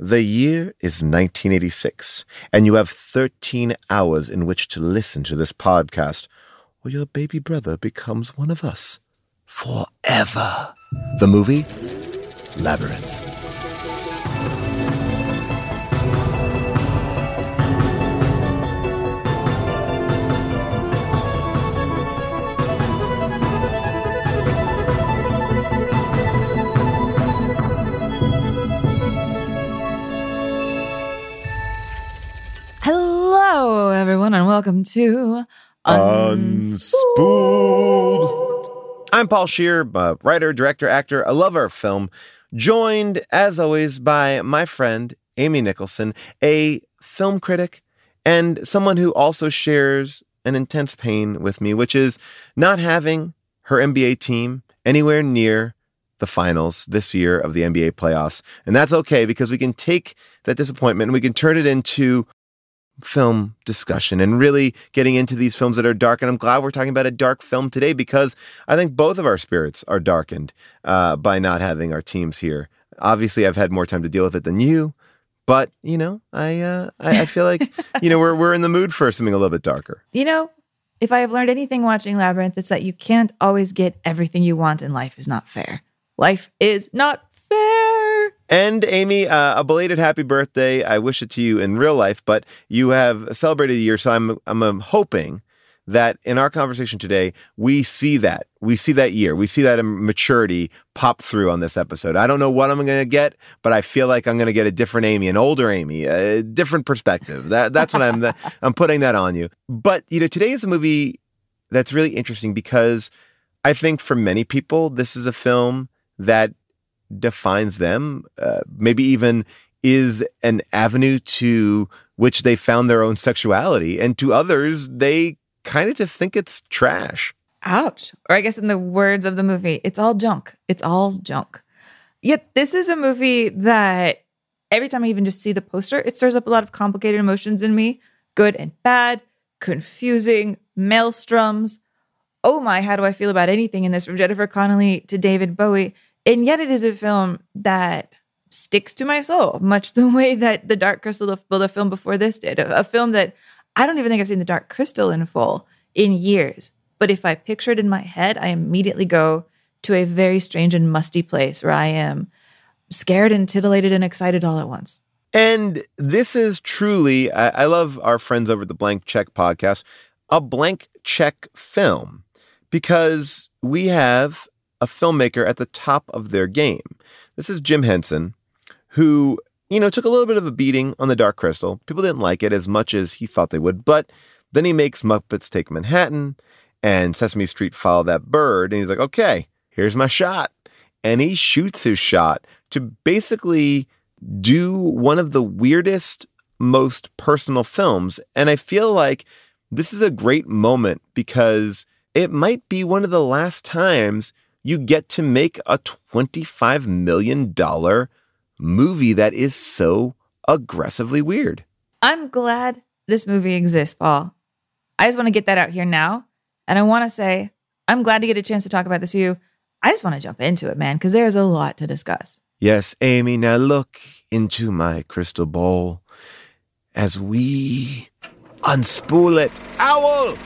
The year is 1986, and you have 13 hours in which to listen to this podcast, or your baby brother becomes one of us forever. The movie Labyrinth. Hello, everyone, and welcome to Unspooled. I'm Paul Scheer, writer, director, actor, a lover of film, joined as always by my friend Amy Nicholson, a film critic and someone who also shares an intense pain with me, which is not having her NBA team anywhere near the finals this year of the NBA playoffs. And that's okay because we can take that disappointment and we can turn it into film discussion and really getting into these films that are dark. And I'm glad we're talking about a dark film today because I think both of our spirits are darkened uh, by not having our teams here. Obviously, I've had more time to deal with it than you, but you know, I uh, I, I feel like you know we're we're in the mood for something a little bit darker. You know, if I have learned anything watching Labyrinth, it's that you can't always get everything you want and life is not fair. Life is not fair. And Amy, uh, a belated happy birthday. I wish it to you in real life, but you have celebrated a year, so I'm I'm um, hoping that in our conversation today we see that. We see that year. We see that maturity pop through on this episode. I don't know what i'm going to get but i feel like i'm going to get a different amy an older amy a different perspective. That that's what i'm i'm putting that on you. But you know today is a movie that's really interesting because i think for many people this is a film that defines them, uh, maybe even is an avenue to which they found their own sexuality. And to others, they kind of just think it's trash. Ouch. Or I guess in the words of the movie, it's all junk. It's all junk. Yet this is a movie that every time I even just see the poster, it stirs up a lot of complicated emotions in me good and bad, confusing, maelstroms. Oh my, how do I feel about anything in this from Jennifer Connelly to David Bowie? And yet it is a film that sticks to my soul, much the way that The Dark Crystal, the, the film before this did. A, a film that I don't even think I've seen The Dark Crystal in full in years. But if I picture it in my head, I immediately go to a very strange and musty place where I am scared and titillated and excited all at once. And this is truly, I, I love our friends over the Blank Check podcast, a blank check film because we have a filmmaker at the top of their game. This is Jim Henson, who, you know, took a little bit of a beating on The Dark Crystal. People didn't like it as much as he thought they would, but then he makes Muppets Take Manhattan and Sesame Street Follow That Bird, and he's like, okay, here's my shot. And he shoots his shot to basically do one of the weirdest, most personal films. And I feel like this is a great moment because it might be one of the last times you get to make a $25 million movie that is so aggressively weird. I'm glad this movie exists, Paul. I just want to get that out here now. And I want to say, I'm glad to get a chance to talk about this with you. I just want to jump into it, man, because there's a lot to discuss. Yes, Amy, now look into my crystal ball as we unspool it. Owl!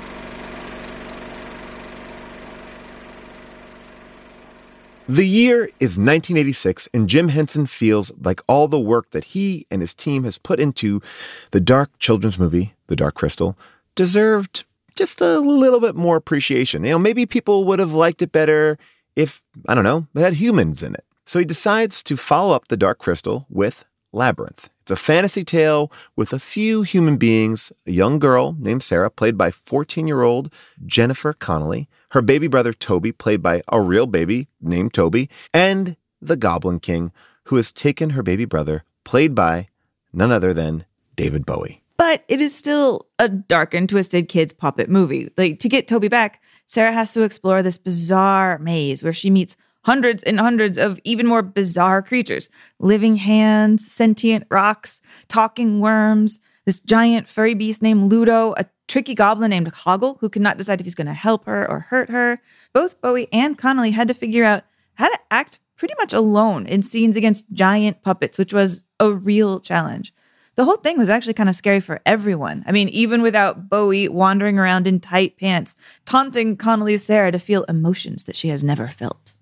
The year is 1986, and Jim Henson feels like all the work that he and his team has put into the dark children's movie, The Dark Crystal, deserved just a little bit more appreciation. You know, maybe people would have liked it better if, I don't know, it had humans in it. So he decides to follow up The Dark Crystal with Labyrinth. It's a fantasy tale with a few human beings, a young girl named Sarah, played by 14 year old Jennifer Connelly, her baby brother Toby, played by a real baby named Toby, and the Goblin King, who has taken her baby brother, played by none other than David Bowie. But it is still a dark and twisted kids' puppet movie. Like to get Toby back, Sarah has to explore this bizarre maze where she meets hundreds and hundreds of even more bizarre creatures living hands, sentient rocks, talking worms, this giant furry beast named Ludo, a tricky goblin named Hoggle who cannot decide if he's going to help her or hurt her. Both Bowie and Connelly had to figure out how to act pretty much alone in scenes against giant puppets, which was a real challenge. The whole thing was actually kind of scary for everyone. I mean, even without Bowie wandering around in tight pants, taunting Connelly's Sarah to feel emotions that she has never felt.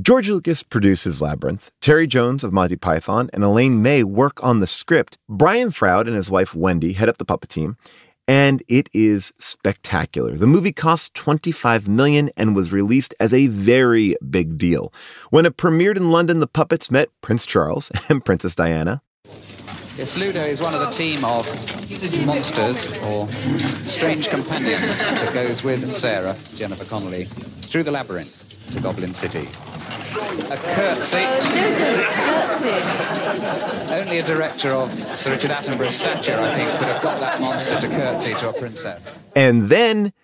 George Lucas produces Labyrinth. Terry Jones of Monty Python and Elaine May work on the script. Brian Froud and his wife Wendy head up the puppet team, and it is spectacular. The movie cost 25 million and was released as a very big deal. When it premiered in London, the puppets met Prince Charles and Princess Diana. Yes, Ludo is one of the team of monsters or strange companions that goes with Sarah, Jennifer Connelly, through the labyrinth to Goblin City. A curtsy. Only a director of Sir Richard Attenborough's stature, I think, could have got that monster to curtsy to a princess. And then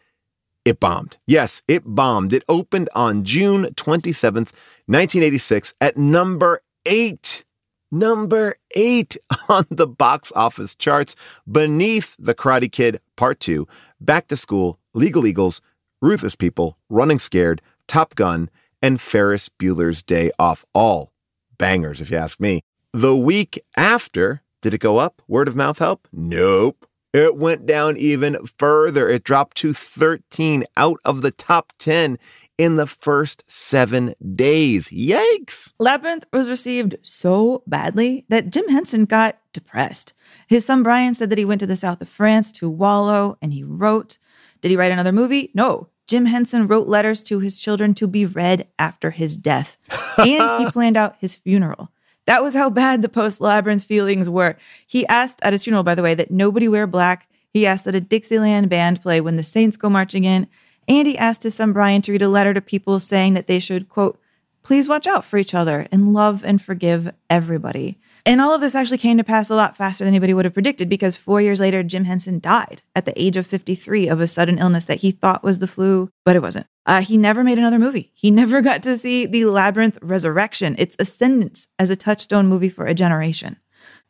it bombed. Yes, it bombed. It opened on June 27th, 1986 at number eight. Number eight on the box office charts beneath The Karate Kid Part 2, Back to School, Legal Eagles, Ruthless People, Running Scared, Top Gun, and Ferris Bueller's Day Off. All bangers, if you ask me. The week after, did it go up? Word of mouth help? Nope. It went down even further. It dropped to 13 out of the top 10 in the first seven days. Yikes! Labyrinth was received so badly that Jim Henson got depressed. His son Brian said that he went to the south of France to wallow and he wrote. Did he write another movie? No. Jim Henson wrote letters to his children to be read after his death, and he planned out his funeral. That was how bad the post Labyrinth feelings were. He asked at his funeral, by the way, that nobody wear black. He asked that a Dixieland band play when the Saints go marching in. And he asked his son Brian to read a letter to people saying that they should, quote, please watch out for each other and love and forgive everybody. And all of this actually came to pass a lot faster than anybody would have predicted because four years later, Jim Henson died at the age of 53 of a sudden illness that he thought was the flu, but it wasn't. Uh, he never made another movie. He never got to see the Labyrinth Resurrection, its ascendance as a touchstone movie for a generation.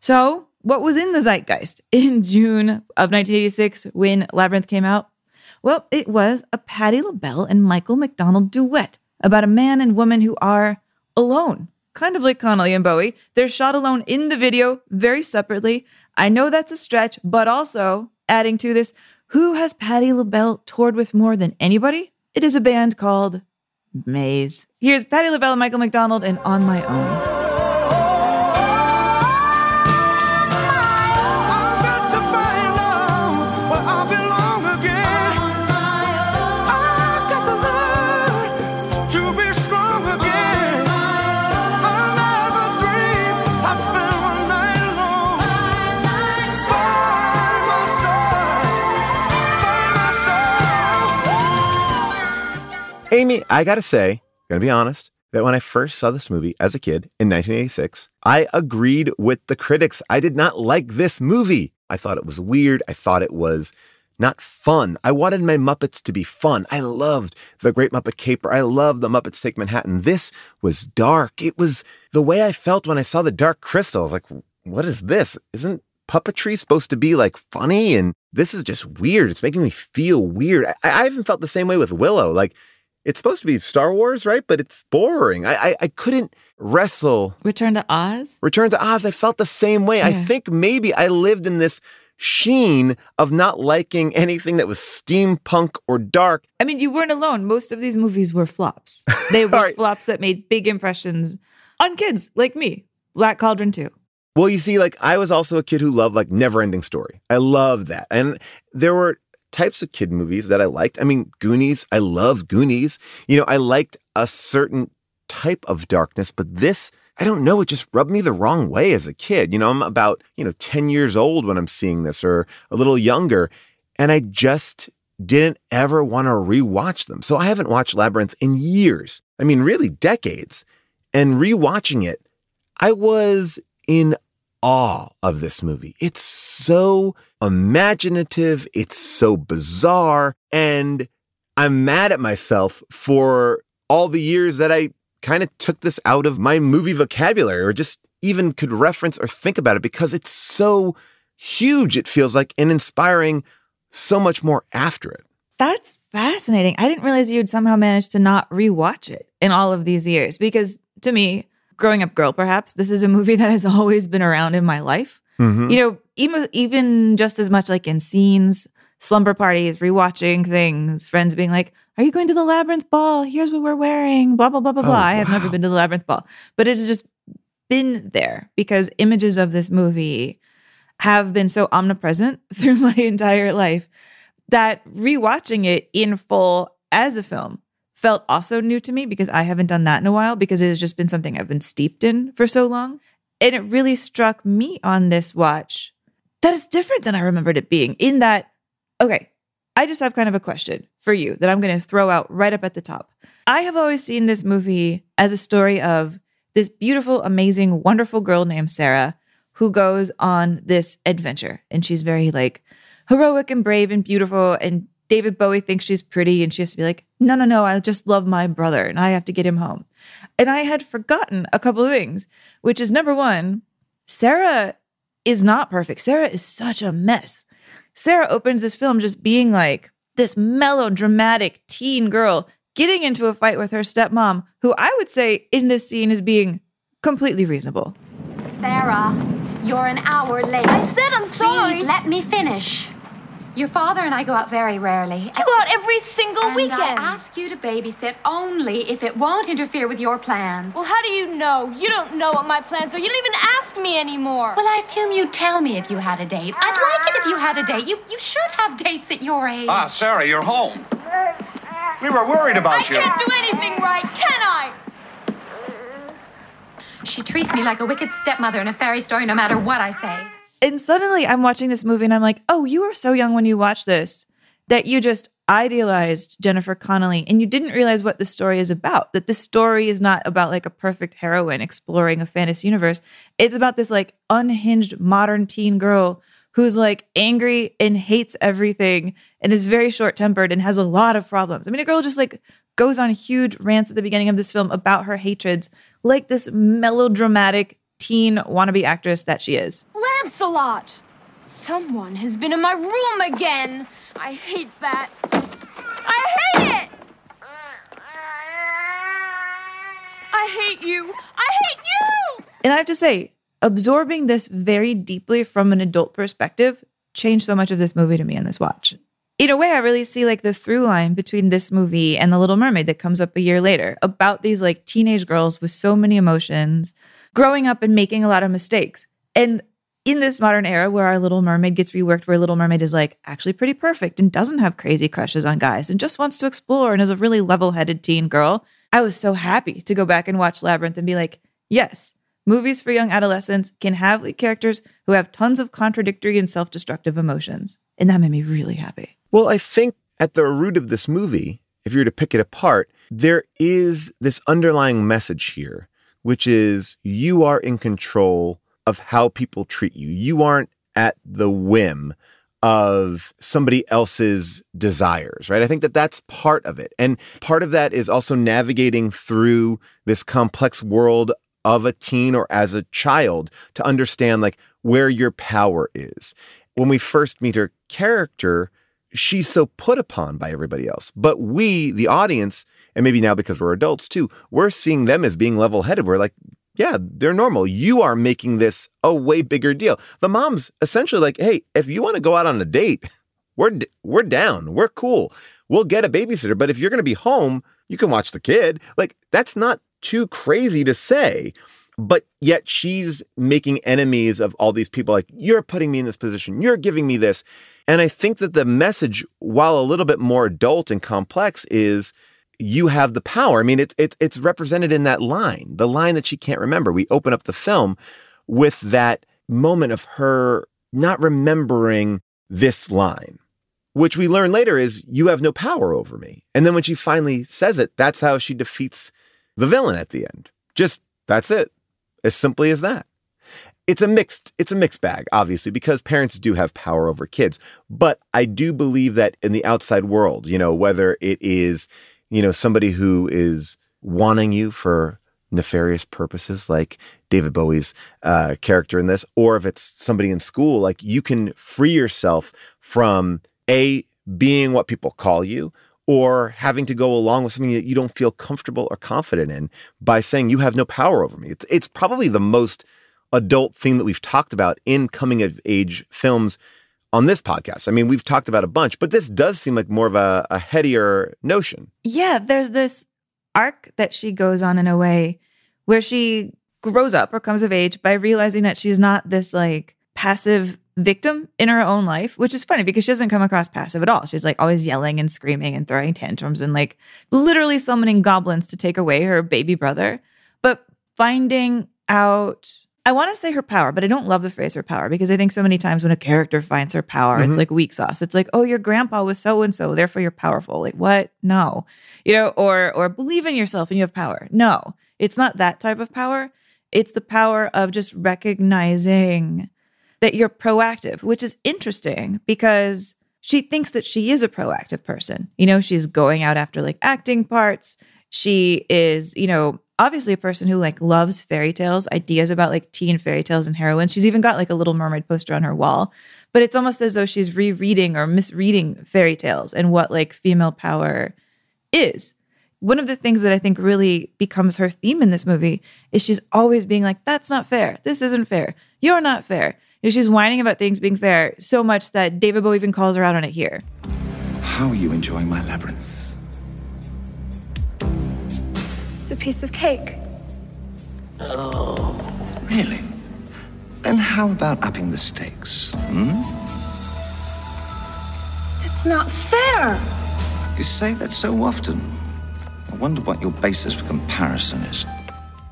So, what was in the zeitgeist in June of 1986 when Labyrinth came out? Well, it was a Patti LaBelle and Michael McDonald duet about a man and woman who are alone kind of like Connelly and Bowie. They're shot alone in the video, very separately. I know that's a stretch, but also adding to this, who has Patti LaBelle toured with more than anybody? It is a band called Maze. Here's Patti LaBelle and Michael McDonald and On My Own. I gotta say, gonna be honest, that when I first saw this movie as a kid in 1986, I agreed with the critics. I did not like this movie. I thought it was weird. I thought it was not fun. I wanted my Muppets to be fun. I loved The Great Muppet Caper. I loved The Muppets Take Manhattan. This was dark. It was the way I felt when I saw the Dark Crystal. I was like, what is this? Isn't puppetry supposed to be like funny? And this is just weird. It's making me feel weird. I, I haven't felt the same way with Willow. Like, it's supposed to be Star Wars, right? But it's boring. I, I, I couldn't wrestle. Return to Oz? Return to Oz, I felt the same way. I think maybe I lived in this sheen of not liking anything that was steampunk or dark. I mean, you weren't alone. Most of these movies were flops. They were right. flops that made big impressions on kids like me. Black Cauldron too. Well, you see, like I was also a kid who loved like never ending story. I loved that. And there were types of kid movies that I liked. I mean, Goonies, I love Goonies. You know, I liked a certain type of darkness, but this, I don't know, it just rubbed me the wrong way as a kid. You know, I'm about, you know, 10 years old when I'm seeing this or a little younger. And I just didn't ever want to rewatch them. So I haven't watched Labyrinth in years. I mean, really decades. And rewatching it, I was in awe of this movie. It's so imaginative, it's so bizarre, and I'm mad at myself for all the years that I kind of took this out of my movie vocabulary or just even could reference or think about it because it's so huge, it feels like, and inspiring so much more after it. That's fascinating. I didn't realize you'd somehow managed to not rewatch it in all of these years because to me, growing up girl, perhaps, this is a movie that has always been around in my life. Mhm. You know, even, even just as much like in scenes, slumber parties, rewatching things, friends being like, Are you going to the Labyrinth Ball? Here's what we're wearing, blah, blah, blah, blah, blah. Oh, I have never been to the Labyrinth Ball, but it's just been there because images of this movie have been so omnipresent through my entire life that rewatching it in full as a film felt also new to me because I haven't done that in a while because it has just been something I've been steeped in for so long. And it really struck me on this watch that it's different than I remembered it being, in that, okay, I just have kind of a question for you that I'm going to throw out right up at the top. I have always seen this movie as a story of this beautiful, amazing, wonderful girl named Sarah who goes on this adventure. And she's very like heroic and brave and beautiful. And David Bowie thinks she's pretty. And she has to be like, no, no, no, I just love my brother and I have to get him home. And I had forgotten a couple of things, which is number one, Sarah is not perfect. Sarah is such a mess. Sarah opens this film just being like this melodramatic teen girl getting into a fight with her stepmom, who I would say in this scene is being completely reasonable. Sarah, you're an hour late. I said I'm sorry. Please let me finish. Your father and I go out very rarely. You go out every single and weekend. I ask you to babysit only if it won't interfere with your plans. well, how do you know? You don't know what my plans are. You don't even ask me anymore. Well, I assume you'd tell me if you had a date. I'd like it if you had a date. You you should have dates at your age. Ah, Sarah, you're home. We were worried I about you. I can't do anything right, can I? She treats me like a wicked stepmother in a fairy story no matter what I say. And suddenly I'm watching this movie and I'm like, oh, you were so young when you watched this that you just idealized Jennifer Connelly and you didn't realize what the story is about. That the story is not about like a perfect heroine exploring a fantasy universe. It's about this like unhinged modern teen girl who's like angry and hates everything and is very short tempered and has a lot of problems. I mean, a girl just like goes on huge rants at the beginning of this film about her hatreds, like this melodramatic teen wannabe actress that she is. Lancelot! Someone has been in my room again. I hate that. I hate it! I hate you. I hate you! And I have to say, absorbing this very deeply from an adult perspective changed so much of this movie to me on this watch. In a way, I really see like the through line between this movie and The Little Mermaid that comes up a year later about these like teenage girls with so many emotions, growing up and making a lot of mistakes. And in this modern era where our Little Mermaid gets reworked, where Little Mermaid is like actually pretty perfect and doesn't have crazy crushes on guys and just wants to explore and is a really level headed teen girl, I was so happy to go back and watch Labyrinth and be like, yes, movies for young adolescents can have characters who have tons of contradictory and self destructive emotions. And that made me really happy. Well, I think at the root of this movie, if you were to pick it apart, there is this underlying message here, which is you are in control of how people treat you. You aren't at the whim of somebody else's desires, right? I think that that's part of it. And part of that is also navigating through this complex world of a teen or as a child to understand like where your power is. When we first meet her character, she's so put upon by everybody else. But we, the audience, and maybe now because we're adults too, we're seeing them as being level headed. We're like, yeah, they're normal. You are making this a way bigger deal. The mom's essentially like, hey, if you want to go out on a date, we're we're down. We're cool. We'll get a babysitter, but if you're going to be home, you can watch the kid. Like that's not too crazy to say. But yet she's making enemies of all these people like you're putting me in this position. You're giving me this. And I think that the message while a little bit more adult and complex is you have the power. I mean, it's it's it's represented in that line, the line that she can't remember. We open up the film with that moment of her not remembering this line, which we learn later is you have no power over me. And then when she finally says it, that's how she defeats the villain at the end. Just that's it. As simply as that. It's a mixed it's a mixed bag obviously because parents do have power over kids, but I do believe that in the outside world, you know, whether it is you know, somebody who is wanting you for nefarious purposes, like David Bowie's uh, character in this, or if it's somebody in school, like you can free yourself from a being what people call you or having to go along with something that you don't feel comfortable or confident in by saying you have no power over me. It's it's probably the most adult thing that we've talked about in coming of age films on this podcast. I mean, we've talked about a bunch, but this does seem like more of a, a headier notion. Yeah, there's this arc that she goes on in a way where she grows up or comes of age by realizing that she's not this like passive victim in her own life, which is funny because she doesn't come across passive at all. She's like always yelling and screaming and throwing tantrums and like literally summoning goblins to take away her baby brother. But finding out I want to say her power, but I don't love the phrase her power because I think so many times when a character finds her power, mm-hmm. it's like weak sauce. It's like, oh, your grandpa was so and so, therefore you're powerful. Like what? No, you know, or or believe in yourself and you have power. No, it's not that type of power. It's the power of just recognizing that you're proactive, which is interesting because she thinks that she is a proactive person. You know, she's going out after like acting parts. She is, you know, obviously a person who like loves fairy tales, ideas about like teen fairy tales and heroines. She's even got like a little mermaid poster on her wall. But it's almost as though she's rereading or misreading fairy tales and what like female power is. One of the things that I think really becomes her theme in this movie is she's always being like, that's not fair. This isn't fair. You're not fair. You know, she's whining about things being fair so much that David Bowie even calls her out on it here. How are you enjoying my labyrinth? It's a piece of cake. Oh, really? Then how about upping the stakes? Hmm? It's not fair. You say that so often. I wonder what your basis for comparison is.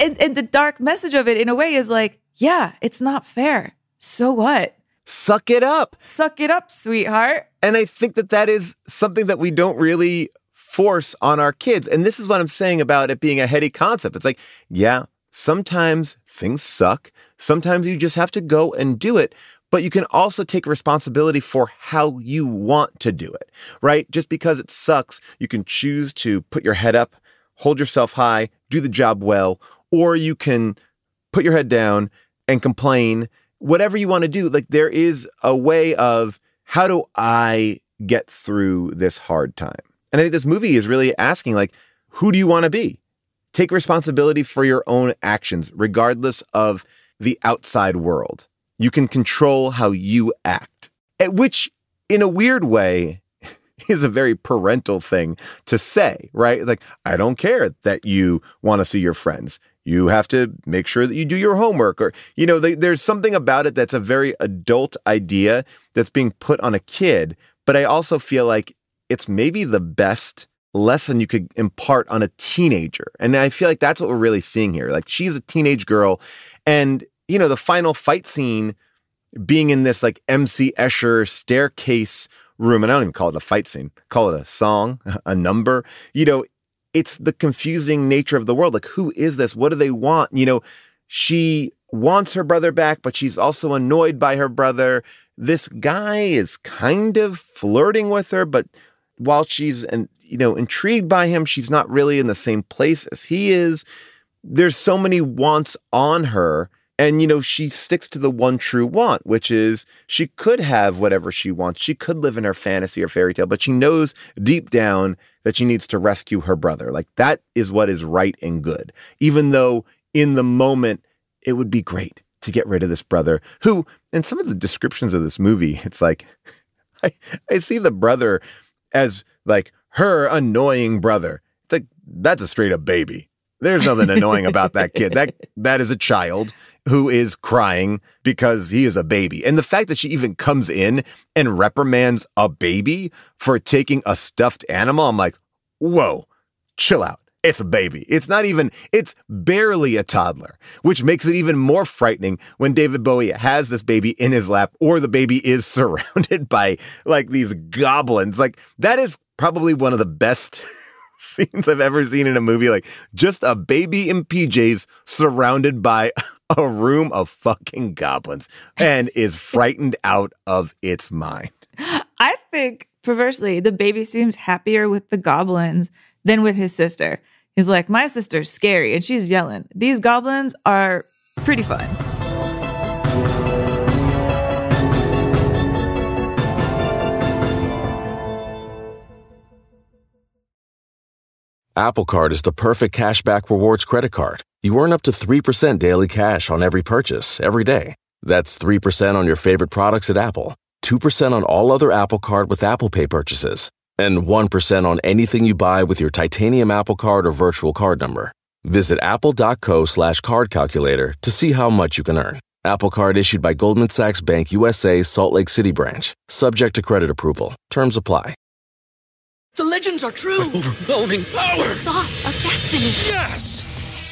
And, and the dark message of it, in a way, is like, yeah, it's not fair. So what? Suck it up. Suck it up, sweetheart. And I think that that is something that we don't really force on our kids. And this is what I'm saying about it being a heady concept. It's like, yeah, sometimes things suck. Sometimes you just have to go and do it. But you can also take responsibility for how you want to do it, right? Just because it sucks, you can choose to put your head up, hold yourself high, do the job well, or you can put your head down and complain. Whatever you want to do, like there is a way of how do I get through this hard time? And I think this movie is really asking, like, who do you want to be? Take responsibility for your own actions, regardless of the outside world. You can control how you act, which, in a weird way, is a very parental thing to say, right? Like, I don't care that you want to see your friends. You have to make sure that you do your homework, or, you know, there's something about it that's a very adult idea that's being put on a kid. But I also feel like it's maybe the best lesson you could impart on a teenager. And I feel like that's what we're really seeing here. Like she's a teenage girl and you know the final fight scene being in this like MC Escher staircase room and I don't even call it a fight scene. Call it a song, a number. You know, it's the confusing nature of the world. Like who is this? What do they want? You know, she wants her brother back, but she's also annoyed by her brother this guy is kind of flirting with her, but while she's and you know intrigued by him, she's not really in the same place as he is. There's so many wants on her. And, you know, she sticks to the one true want, which is she could have whatever she wants. She could live in her fantasy or fairy tale, but she knows deep down that she needs to rescue her brother. Like that is what is right and good. Even though in the moment, it would be great to get rid of this brother who, in some of the descriptions of this movie, it's like, I, I see the brother as like her annoying brother. It's like, that's a straight up baby. There's nothing annoying about that kid. That that is a child who is crying because he is a baby. And the fact that she even comes in and reprimands a baby for taking a stuffed animal, I'm like, whoa, chill out. It's a baby. It's not even, it's barely a toddler, which makes it even more frightening when David Bowie has this baby in his lap or the baby is surrounded by like these goblins. Like, that is probably one of the best scenes I've ever seen in a movie. Like just a baby in PJs surrounded by a room of fucking goblins and is frightened out of its mind. I think perversely, the baby seems happier with the goblins than with his sister. He's like, My sister's scary and she's yelling. These goblins are pretty fun. Apple Card is the perfect cashback rewards credit card. You earn up to 3% daily cash on every purchase every day. That's 3% on your favorite products at Apple, 2% on all other Apple Card with Apple Pay purchases, and 1% on anything you buy with your titanium Apple Card or virtual card number. Visit apple.co slash card calculator to see how much you can earn. Apple Card issued by Goldman Sachs Bank USA, Salt Lake City branch, subject to credit approval. Terms apply. The legends are true. Overwhelming power! The sauce of destiny. Yes!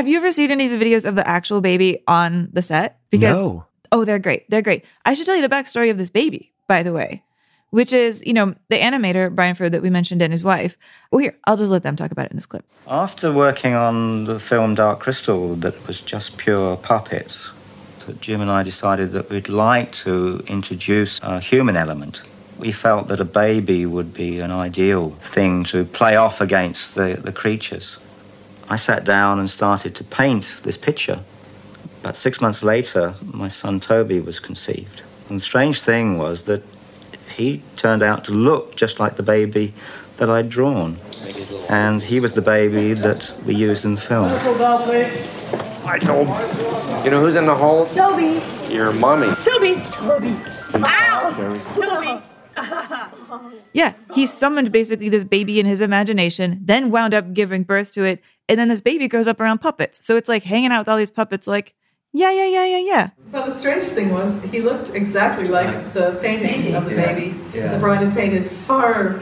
Have you ever seen any of the videos of the actual baby on the set? Because no. oh, they're great. They're great. I should tell you the backstory of this baby, by the way, which is, you know, the animator, Brian Froud, that we mentioned and his wife. Well, here, I'll just let them talk about it in this clip. After working on the film Dark Crystal, that was just pure puppets, that Jim and I decided that we'd like to introduce a human element. We felt that a baby would be an ideal thing to play off against the, the creatures. I sat down and started to paint this picture. About six months later, my son Toby was conceived. And the strange thing was that he turned out to look just like the baby that I'd drawn. And he was the baby that we used in the film. Hi, Toby. You know who's in the hole? Toby. Your mommy. Toby. Toby. Ow! Toby. Yeah, he summoned basically this baby in his imagination, then wound up giving birth to it, and then this baby grows up around puppets. So it's like hanging out with all these puppets, like, yeah, yeah, yeah, yeah, yeah. Well, the strangest thing was he looked exactly like the painting, Painting. of the Yeah. baby. Yeah. The bride had painted far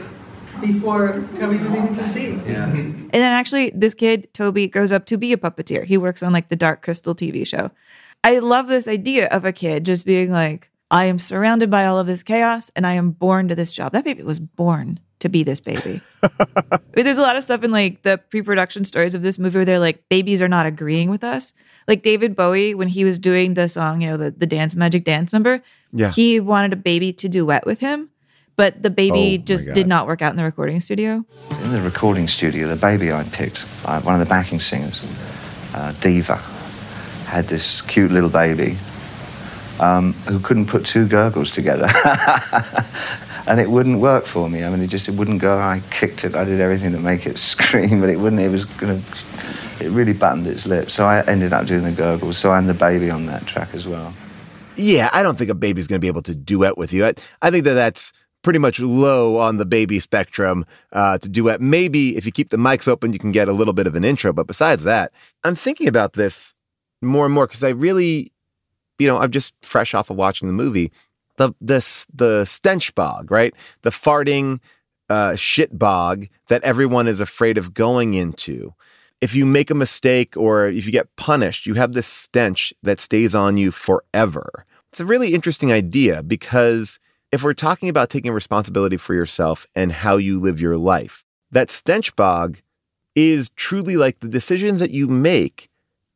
before Toby was even conceived. Yeah. Mm-hmm. And then actually, this kid, Toby, grows up to be a puppeteer. He works on like the Dark Crystal TV show. I love this idea of a kid just being like, I am surrounded by all of this chaos and I am born to this job. That baby was born to be this baby. I mean, there's a lot of stuff in like the pre-production stories of this movie where they're like, babies are not agreeing with us. Like David Bowie, when he was doing the song, you know, the, the dance magic dance number, Yeah. he wanted a baby to duet with him, but the baby Oh, just did not work out in the recording studio. In the recording studio, the baby I picked, uh, one of the backing singers, uh, Diva, had this cute little baby um, who couldn't put two gurgles together. and it wouldn't work for me. I mean, it just it wouldn't go. I kicked it. I did everything to make it scream, but it wouldn't. It was gonna. It really buttoned its lips. So I ended up doing the gurgles. So I'm the baby on that track as well. Yeah, I don't think a baby's going to be able to duet with you. I, I think that that's pretty much low on the baby spectrum uh, to duet. Maybe if you keep the mics open, you can get a little bit of an intro. But besides that, I'm thinking about this more and more because I really you know, I'm just fresh off of watching the movie. The the the stench bog, right? The farting uh, shit bog that everyone is afraid of going into. If you make a mistake or if you get punished, you have this stench that stays on you forever. It's a really interesting idea because if we're talking about taking responsibility for yourself and how you live your life, that stench bog is truly like the decisions that you make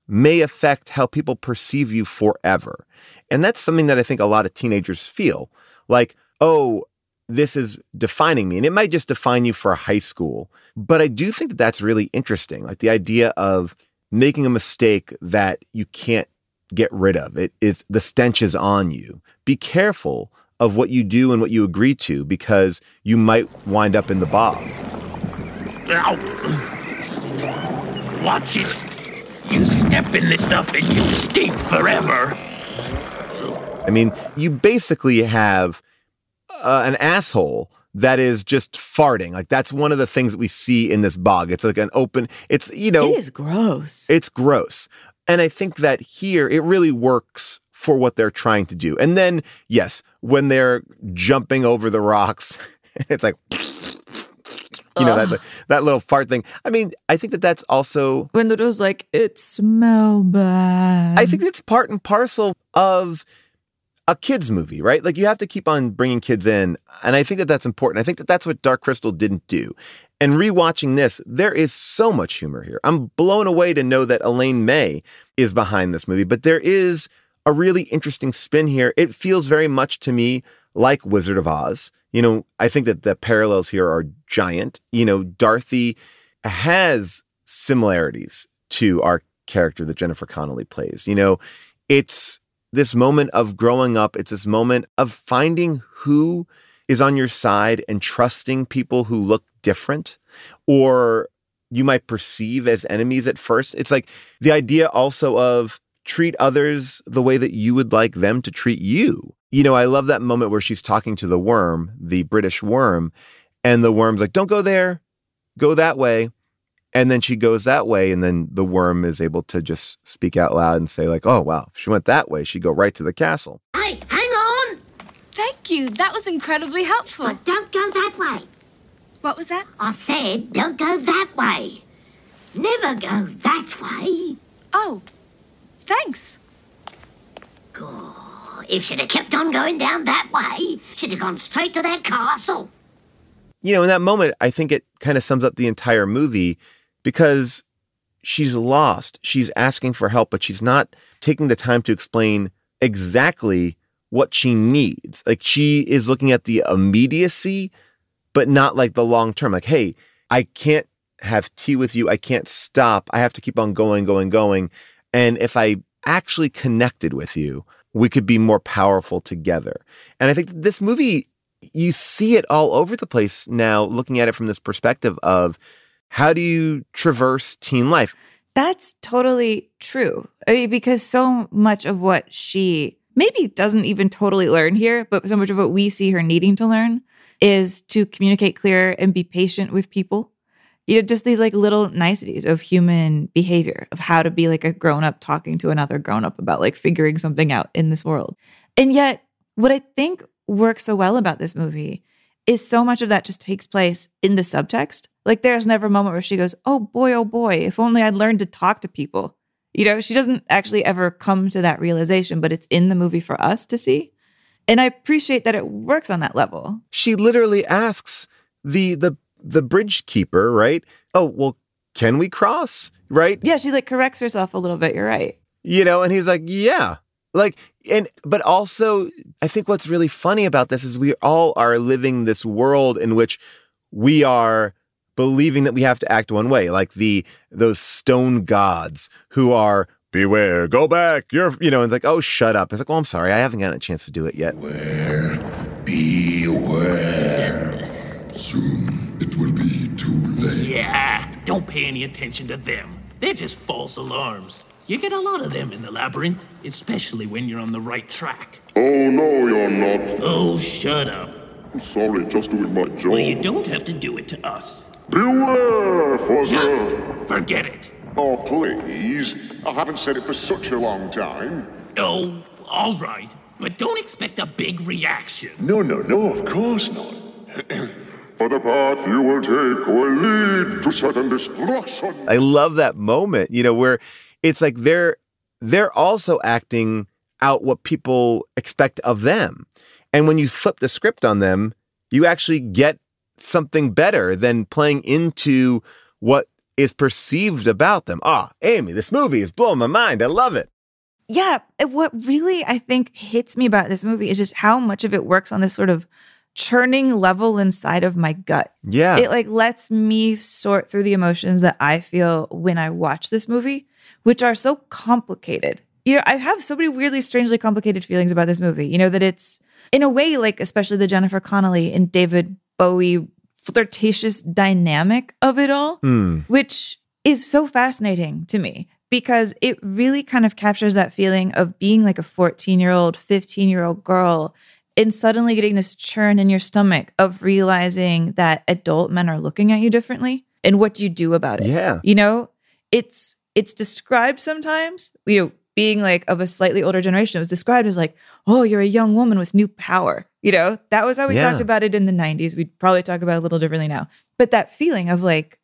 may affect how people perceive you forever. And that's something that I think a lot of teenagers feel like, oh, this is defining me. And it might just define you for high school. But I do think that that's really interesting. Like the idea of making a mistake that you can't get rid of. It is the stench is on you. Be careful of what you do and what you agree to because you might wind up in the bog. Watch it. You step in this stuff and you stink forever. I mean, you basically have uh, an asshole that is just farting. Like that's one of the things that we see in this bog. It's like an open. It's you know. It is gross. It's gross, and I think that here it really works for what they're trying to do. And then yes, when they're jumping over the rocks, it's like. You know that that little fart thing. I mean, I think that that's also when it was like it smell bad. I think it's part and parcel of a kids movie, right? Like you have to keep on bringing kids in, and I think that that's important. I think that that's what Dark Crystal didn't do. And rewatching this, there is so much humor here. I'm blown away to know that Elaine May is behind this movie, but there is a really interesting spin here. It feels very much to me like Wizard of Oz. You know, I think that the parallels here are giant. You know, Dorothy has similarities to our character that Jennifer Connelly plays. You know, it's this moment of growing up, it's this moment of finding who is on your side and trusting people who look different or you might perceive as enemies at first. It's like the idea also of treat others the way that you would like them to treat you. You know, I love that moment where she's talking to the worm, the British worm, and the worm's like, don't go there, go that way. And then she goes that way, and then the worm is able to just speak out loud and say, like, oh, wow, if she went that way, she'd go right to the castle. Hey, hang on! Thank you. That was incredibly helpful. But don't go that way. What was that? I said, don't go that way. Never go that way. Oh, thanks. If she'd have kept on going down that way, she'd have gone straight to that castle. You know, in that moment, I think it kind of sums up the entire movie because she's lost. She's asking for help, but she's not taking the time to explain exactly what she needs. Like she is looking at the immediacy, but not like the long term. Like, hey, I can't have tea with you. I can't stop. I have to keep on going, going, going. And if I actually connected with you, we could be more powerful together. And I think this movie, you see it all over the place now, looking at it from this perspective of how do you traverse teen life? That's totally true. I mean, because so much of what she maybe doesn't even totally learn here, but so much of what we see her needing to learn is to communicate clear and be patient with people. You know, just these like little niceties of human behavior, of how to be like a grown up talking to another grown up about like figuring something out in this world. And yet, what I think works so well about this movie is so much of that just takes place in the subtext. Like there's never a moment where she goes, "Oh boy, oh boy, if only I'd learned to talk to people." You know, she doesn't actually ever come to that realization, but it's in the movie for us to see. And I appreciate that it works on that level. She literally asks the the the bridge keeper, right? Oh, well, can we cross? Right? Yeah, she like corrects herself a little bit. You're right. You know, and he's like, "Yeah." Like and but also I think what's really funny about this is we all are living this world in which we are believing that we have to act one way, like the those stone gods who are beware, go back. You're you know, and it's like, oh shut up. It's like, oh I'm sorry, I haven't gotten a chance to do it yet. Beware, beware. Soon it will be too late. Yeah, don't pay any attention to them. They're just false alarms. You get a lot of them in the labyrinth, especially when you're on the right track. Oh no, you're not. Oh, shut up. I'm sorry, just doing my job. Well, you don't have to do it to us. Beware for Just forget it. Oh, please. I haven't said it for such a long time. Oh, all right, but don't expect a big reaction. No, no, no, of course not. For the path you will take will lead to sudden destruction. I love that moment, you know, where it's like they're they're also acting out what people expect of them. And when you flip the script on them, you actually get something better than playing into what is perceived about them. Ah, Amy, this movie is blowing my mind. I love it. Yeah. What really I think hits me about this movie is just how much of it works on this sort of churning level inside of my gut. Yeah. It like lets me sort through the emotions that I feel when I watch this movie, which are so complicated. You know, I have so many weirdly, strangely complicated feelings about this movie. You know, that it's in a way like, especially the Jennifer Connelly and David Bowie flirtatious dynamic of it all, Hmm. which is so fascinating to me because it really kind of captures that feeling of being like a 14 year old, 15 year old girl and suddenly getting this churn in your stomach of realizing that adult men are looking at you differently and what do you do about it? Yeah. You know, it's it's described sometimes, you know, being like of a slightly older generation, it was described as like, oh, you're a young woman with new power. You know, that was how we Yeah. talked about it in the 90s. We'd probably talk about it a little differently now. But that feeling of like,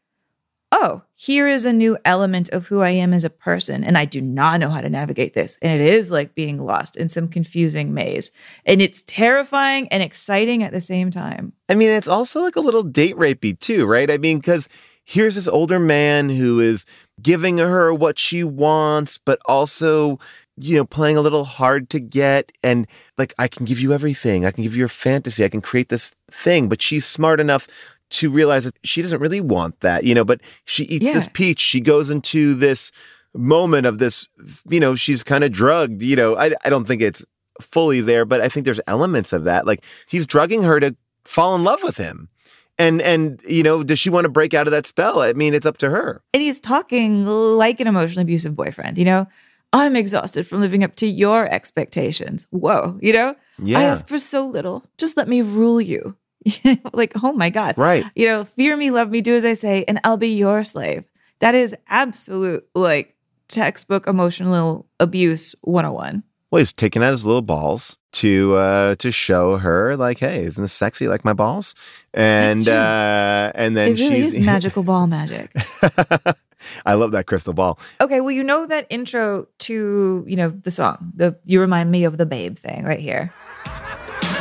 oh, here is a new element of who I am as a person. And I do not know how to navigate this. And it is like being lost in some confusing maze. And it's terrifying and exciting at the same time. I mean, it's also like a little date rapey too, right? I mean, because here's this older man who is giving her what she wants, but also, you know, playing a little hard to get. And like, I can give you everything. I can give you your fantasy. I can create this thing. But she's smart enough to realize that she doesn't really want that, you know, but she eats Yeah. this peach. She goes into this moment of this, you know, she's kind of drugged, you know, I, I don't think it's fully there, but I think there's elements of that. Like he's drugging her to fall in love with him. And and you know, does she want to break out of that spell? I mean, it's up to her. And he's talking like an emotionally abusive boyfriend, you know? I'm exhausted from living up to your expectations. Whoa, you know? I ask for so little. Just let me rule you. like, oh my God. Right. You know, fear me, love me, do as I say, and I'll be your slave. That is absolute, like, textbook emotional abuse 101. Well, he's taking out his little balls to uh to show her like, hey, isn't this sexy like my balls? And uh and then it really she's is magical ball magic. I love that crystal ball. Okay, well, you know that intro to, you know, the song, the You Remind Me of the Babe thing right here.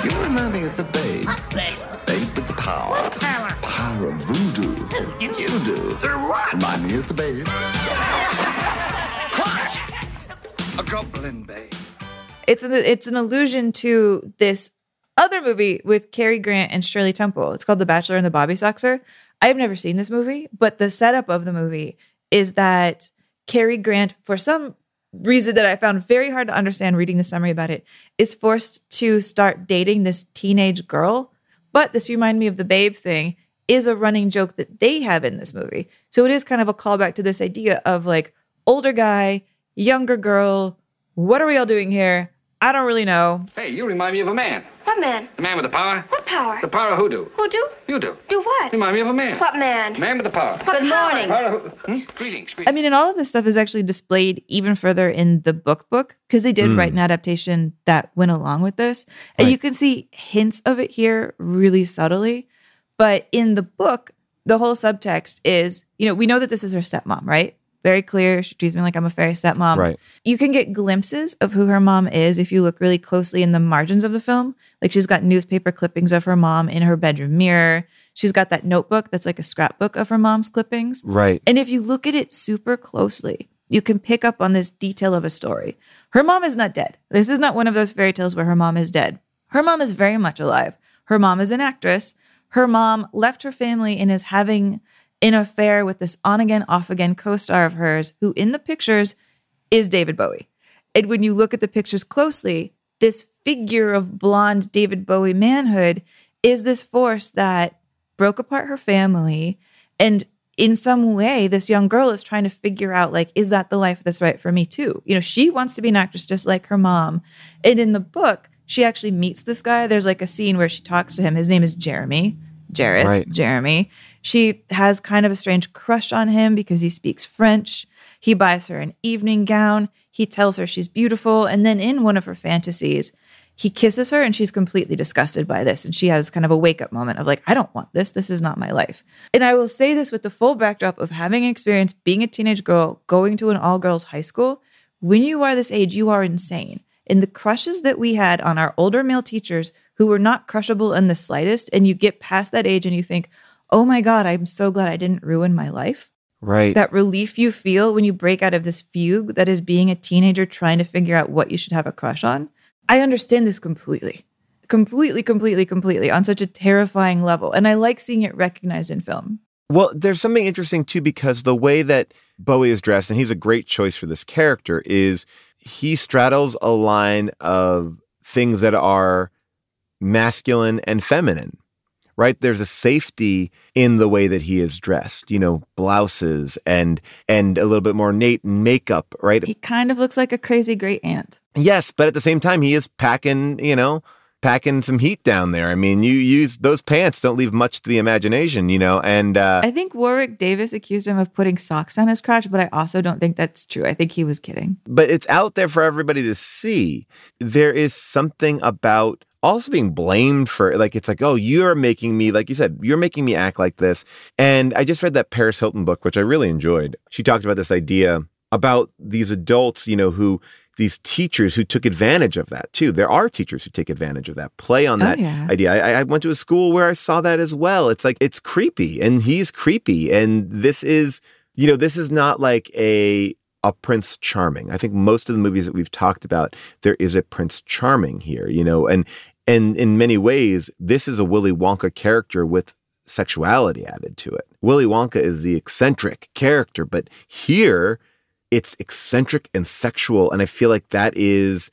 You remind me of the babe. Babe with the power. Power of voodoo. You do. They're what? Remind me of the babe. A goblin babe. It's an, it's an allusion to this other movie with Cary Grant and Shirley Temple. It's called The Bachelor and the Bobby Soxer. I've never seen this movie, but the setup of the movie is that Cary Grant, for some reason that I found very hard to understand reading the summary about it, is forced to start dating this teenage girl. But this remind me of the babe thing is a running joke that they have in this movie. So it is kind of a callback to this idea of like older guy, younger girl. What are we all doing here? I don't really know. Hey, you remind me of a man. What man? The man with the power. What power? The power of hoodoo. Who do? You do. Do what? You Remind me of a man. What man? The Man with the power. What Good morning. Power of, hmm? Greetings. I mean, and all of this stuff is actually displayed even further in the book book because they did Mm. write an adaptation that went along with this. And Right. you can see hints of it here really subtly. But in the book, the whole subtext is, you know, we know that this is her stepmom, right? Very clear. She treats me like I'm a fairy stepmom. Right. You can get glimpses of who her mom is if you look really closely in the margins of the film. Like she's got newspaper clippings of her mom in her bedroom mirror. She's got that notebook that's like a scrapbook of her mom's clippings. Right. And if you look at it super closely, you can pick up on this detail of a story. Her mom is not dead. This is not one of those fairy tales where her mom is dead. Her mom is very much alive. Her mom is an actress. Her mom left her family and is having an affair with this on again, off again co star of hers, who in the pictures is David Bowie. And when you look at the pictures closely, this figure of blonde David Bowie manhood is this force that broke apart her family. And in some way, this young girl is trying to figure out, like, is that the life that's right for me too? You know, she wants to be an actress just like her mom. And in the book, she actually meets this guy. There's like a scene where she talks to him. His name is Jeremy. Jareth, Right. Jeremy. She has kind of a strange crush on him because he speaks French. He buys her an evening gown. He tells her she's beautiful. And then in one of her fantasies, he kisses her and she's completely disgusted by this. And she has kind of a wake up moment of like, I don't want this. This is not my life. And I will say this with the full backdrop of having an experience being a teenage girl, going to an all girls high school. When you are this age, you are insane. And the crushes that we had on our older male teachers who were not crushable in the slightest, and you get past that age and you think, oh my God, I'm so glad I didn't ruin my life. Right. That relief you feel when you break out of this fugue that is being a teenager trying to figure out what you should have a crush on. I understand this completely. Completely, completely, completely on such a terrifying level. And I like seeing it recognized in film. Well, there's something interesting too because the way that Bowie is dressed, and he's a great choice for this character, is he straddles a line of things that are masculine and feminine. Right? There's a safety in the way that he is dressed, you know, blouses and and a little bit more Nate makeup, right? He kind of looks like a crazy great aunt. Yes, but at the same time he is packing, you know, packing some heat down there. I mean, you use those pants don't leave much to the imagination, you know. And uh, I think Warwick Davis accused him of putting socks on his crotch, but I also don't think that's true. I think he was kidding. But it's out there for everybody to see. There is something about also being blamed for like it's like oh you're making me like you said you're making me act like this and i just read that paris hilton book which i really enjoyed she talked about this idea about these adults you know who these teachers who took advantage of that too. There are teachers who take advantage of that, play on Oh, that yeah. idea. I, I went to a school where I saw that as well. It's like it's creepy, and he's creepy, and this is, you know, this is not like a a Prince Charming. I think most of the movies that we've talked about, there is a Prince Charming here, you know, and and in many ways, this is a Willy Wonka character with sexuality added to it. Willy Wonka is the eccentric character, but here it's eccentric and sexual and i feel like that is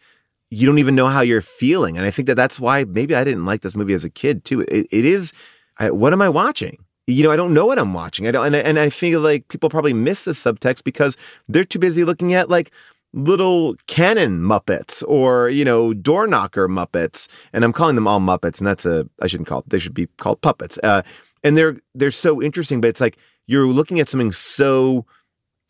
you don't even know how you're feeling and i think that that's why maybe i didn't like this movie as a kid too it, it is I, what am i watching you know i don't know what i'm watching i don't and I, and I feel like people probably miss the subtext because they're too busy looking at like little cannon muppets or you know door knocker muppets and i'm calling them all muppets and that's a i shouldn't call they should be called puppets uh, and they're they're so interesting but it's like you're looking at something so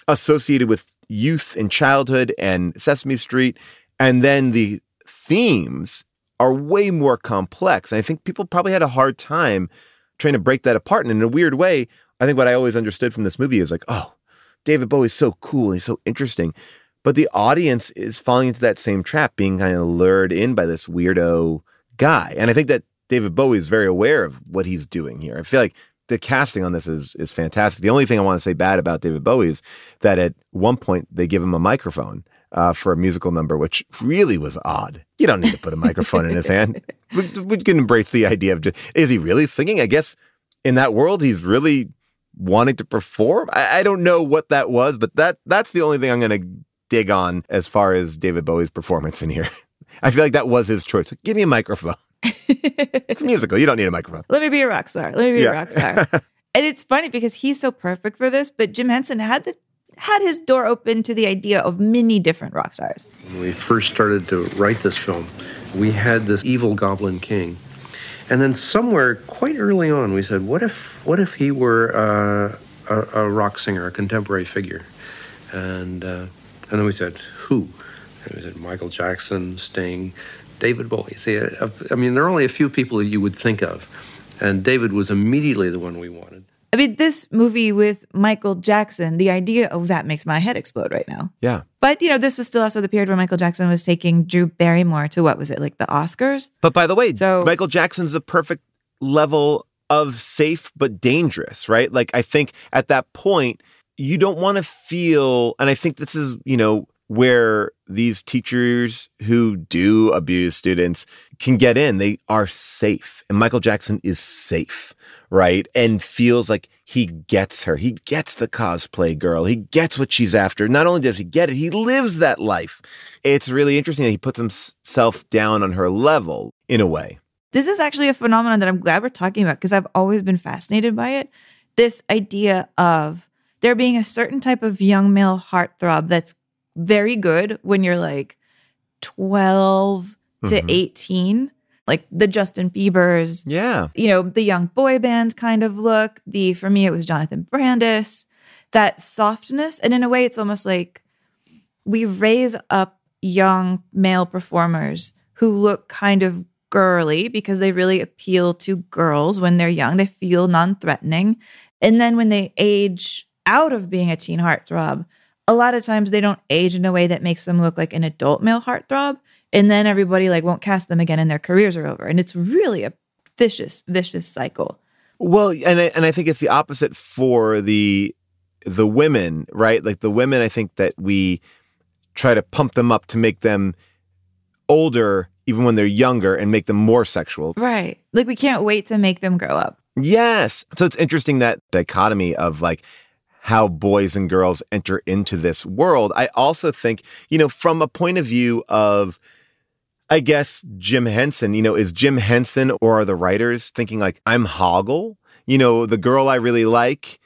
associated with youth and childhood and Sesame Street. And then the themes are way more complex. And I think people probably had a hard time trying to break that apart. And in a weird way, I think what I always understood from this movie is like, oh, David Bowie's so cool. He's so interesting. But the audience is falling into that same trap, being kind of lured in by this weirdo guy. And I think that David Bowie is very aware of what he's doing here. I feel like the casting on this is is fantastic. The only thing I want to say bad about David Bowie is that at one point they give him a microphone uh, for a musical number, which really was odd. You don't need to put a microphone in his hand. We, we can embrace the idea of just, is he really singing? I guess in that world he's really wanting to perform. I, I don't know what that was, but that that's the only thing I'm going to dig on as far as David Bowie's performance in here. I feel like that was his choice. Give me a microphone. it's musical. You don't need a microphone. Let me be a rock star. Let me be Yeah. a rock star. and it's funny because he's so perfect for this, but Jim Henson had the had his door open to the idea of many different rock stars. When we first started to write this film, we had this evil goblin king. And then somewhere quite early on, we said, what if, what if he were uh, a, a rock singer, a contemporary figure? And, uh, and then we said, who? And we said, Michael Jackson, Sting, David Bowie. See, uh, I mean, there are only a few people that you would think of. And David was immediately the one we wanted. I mean, this movie with Michael Jackson, the idea of that makes my head explode right now. Yeah. But you know, this was still also the period where Michael Jackson was taking Drew Barrymore to what was it, like the Oscars? But by the way, Michael Jackson's the perfect level of safe but dangerous, right? Like I think at that point you don't want to feel and I think this is, you know, where these teachers who do abuse students can get in. They are safe. And Michael Jackson is safe, right? And feels like he gets her. He gets the cosplay girl. He gets what she's after. Not only does he get it, he lives that life. It's really interesting that he puts himself down on her level in a way. This is actually a phenomenon that I'm glad we're talking about because I've always been fascinated by it. This idea of there being a certain type of young male heartthrob that's very good when you're like 12 to Mhm. 18, like the Justin Biebers, Yeah. you know, the young boy band kind of look. The for me, it was Jonathan Brandis. that softness. And in a way, it's almost like we raise up young male performers who look kind of girly because they really appeal to girls when they're young. They feel non threatening. And then when they age out of being a teen heartthrob, a lot of times they don't age in a way that makes them look like an adult male heartthrob. And then everybody like won't cast them again and their careers are over. And it's really a vicious, vicious cycle. Well, and I, and I think it's the opposite for the the women, right? Like the women, I think that we try to pump them up to make them older, even when they're younger, and make them more sexual. Right. Like we can't wait to make them grow up. Yes. So it's interesting that dichotomy of like how boys and girls enter into this world. I also think, you know, from a point of view of, I guess, Jim Henson, you know, is Jim Henson or are the writers thinking like, I'm Hoggle? You know, the girl I really like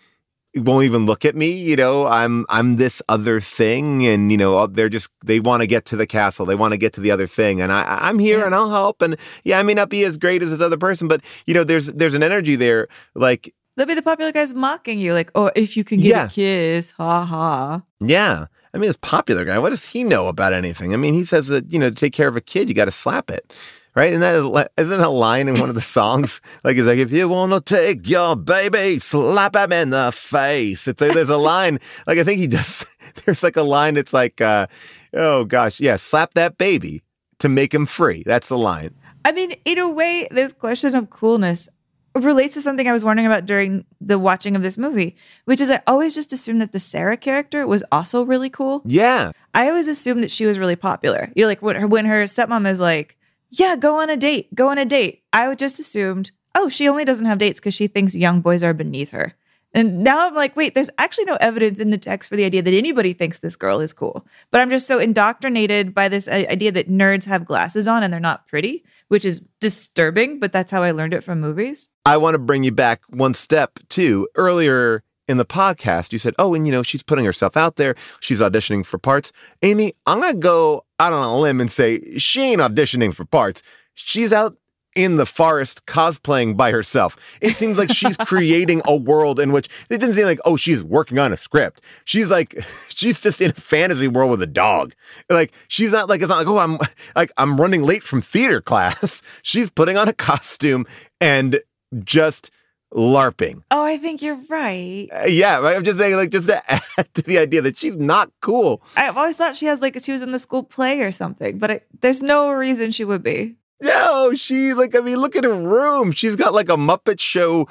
won't even look at me you know i'm i'm this other thing and you know they're just they want to get to the castle they want to get to the other thing and i i'm here yeah. and i'll help and yeah i may not be as great as this other person but you know there's there's an energy there like they'll be the popular guys mocking you like oh if you can get yeah. a kiss ha ha yeah I mean, this popular guy, what does he know about anything? I mean, he says that, you know, to take care of a kid, you got to slap it right? And that is, isn't a line in one of the songs? like, it's like, if you want to take your baby, slap him in the face. It's there's a line, like, I think he does, there's like a line, it's like, uh, oh gosh, yeah, slap that baby to make him free. That's the line. I mean, in a way, this question of coolness relates to something I was wondering about during the watching of this movie, which is I always just assumed that the Sarah character was also really cool. Yeah. I always assumed that she was really popular. You're like when her when her stepmom is like, yeah, go on a date, go on a date. I would just assumed, oh, she only doesn't have dates because she thinks young boys are beneath her. And now I'm like, wait, there's actually no evidence in the text for the idea that anybody thinks this girl is cool. But I'm just so indoctrinated by this uh, idea that nerds have glasses on and they're not pretty, which is disturbing, but that's how I learned it from movies. I want to bring you back one step too. Earlier in the podcast, you said, oh, and you know, she's putting herself out there. She's auditioning for parts. Amy, I'm going to go out on a limb and say she ain't auditioning for parts. She's out in the forest cosplaying by herself. It seems like she's creating a world in which it didn't seem like, oh, she's working on a script. She's like, she's just in a fantasy world with a dog. Like, she's not like, it's not like, oh, I'm like, I'm running late from theater class. she's putting on a costume and just LARPing. Oh, I think you're right. Uh, yeah, I'm just saying, like, just to add to the idea that she's not cool. I've always thought she has, like, she was in the school play or something, but I, there's no reason she would be. No, she, like, I mean, look at her room. She's got, like, a Muppet Show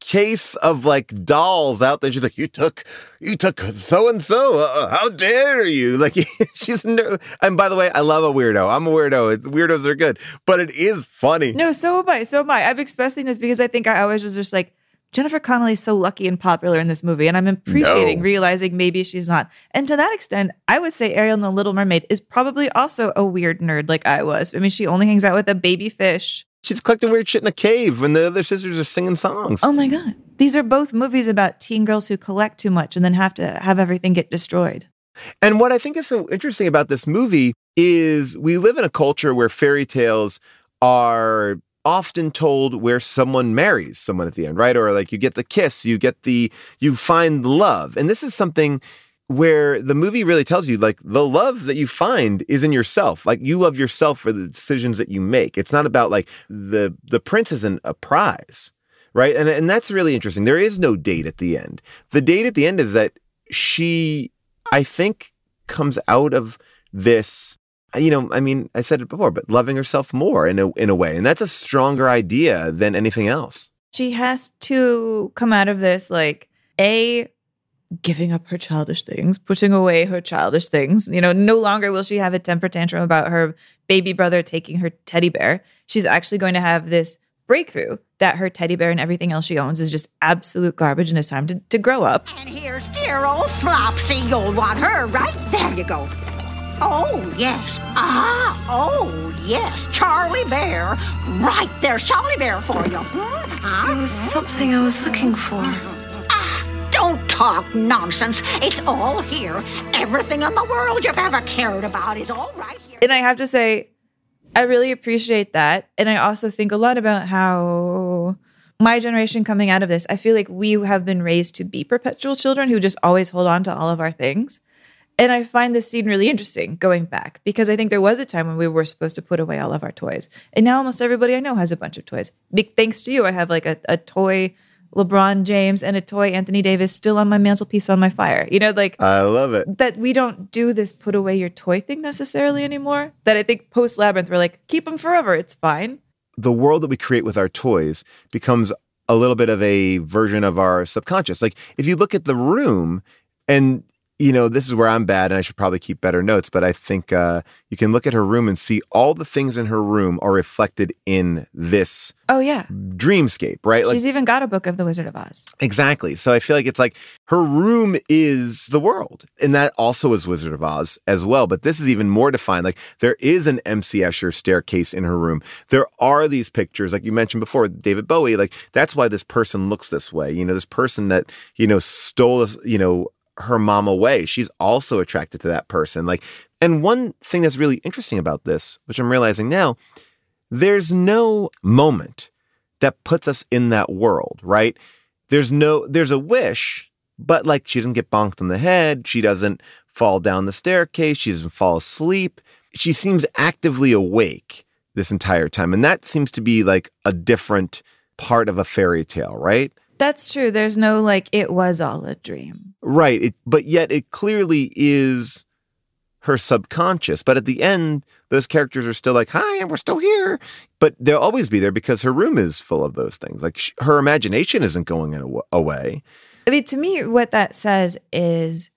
case of like dolls out there. She's like, you took, you took so and so. How dare you? Like she's no. And by the way, I love a weirdo. I'm a weirdo. Weirdos are good, but it is funny. No, so am I. So am I. I'm expressing this because I think I always was just like. Jennifer Connelly is so lucky and popular in this movie, and I'm appreciating no. realizing maybe she's not. And to that extent, I would say Ariel and the Little Mermaid is probably also a weird nerd like I was. I mean, she only hangs out with a baby fish She's collecting weird shit in a cave when the other sisters are singing songs. Oh my God. These are both movies about teen girls who collect too much and then have to have everything get destroyed. And what I think is so interesting about this movie is we live in a culture where fairy tales are often told where someone marries someone at the end, right? Or like you get the kiss, you get the, you find love. And this is something where the movie really tells you like the love that you find is in yourself. Like you love yourself for the decisions that you make. It's not about like the the prince isn't a prize right? And and that's really interesting. There is no date at the end. The date at the end is that she i think comes out of this you know i mean i said it before but loving herself more in a in a way. And that's a stronger idea than anything else. She has to come out of this like a giving up her childish things, putting away her childish things. You know, no longer will she have a temper tantrum about her baby brother taking her teddy bear. She's actually going to have this breakthrough that her teddy bear and everything else she owns is just absolute garbage and it's time to, to grow up. And here's dear old Flopsy. You'll want her, right? There you go. Oh, yes. Ah, oh, yes. Charlie Bear. Right, there's Charlie Bear for you. Hmm? It was something I was looking for. Talk nonsense. It's all here. Everything in the world you've ever cared about is all right here. And I have to say, I really appreciate that. And I also think a lot about how my generation coming out of this, I feel like we have been raised to be perpetual children who just always hold on to all of our things. And I find this scene really interesting going back because I think there was a time when we were supposed to put away all of our toys. And now almost everybody I know has a bunch of toys. Big thanks to you, I have like a, a toy LeBron James and a toy Anthony Davis still on my mantelpiece on my fire. You know, like I love it. that we don't do this put away your toy thing necessarily anymore. That I think post Labyrinth, we're like, keep them forever. It's fine. the world that we create with our toys becomes a little bit of a version of our subconscious. Like if you look at the room and you know, this is where I'm bad and I should probably keep better notes, but I think uh, you can look at her room and see all the things in her room are reflected in this Oh, yeah. dreamscape, right? She's even got a book of The Wizard of Oz. Exactly. So I feel like it's like her room is the world. And that also is Wizard of Oz as well. But this is even more defined. Like there is an MC Escher staircase in her room. There are these pictures, like you mentioned before, David Bowie. Like that's why this person looks this way. You know, this person that, you know, stole this, you know, her mom away. She's also attracted to that person. Like, and one thing that's really interesting about this, which I'm realizing now, there's no moment that puts us in that world, right? There's no, there's a wish, but like she doesn't get bonked on the head. She doesn't fall down the staircase. She doesn't fall asleep. She seems actively awake this entire time. And that seems to be like a different part of a fairy tale, right? That's true. There's no like, it was all a dream. Right. It, but yet it clearly is her subconscious. But at the end, those characters are still like, hi, and we're still here. But they'll always be there because her room is full of those things. Like sh- her imagination isn't going aw- away. I mean, to me, what that says is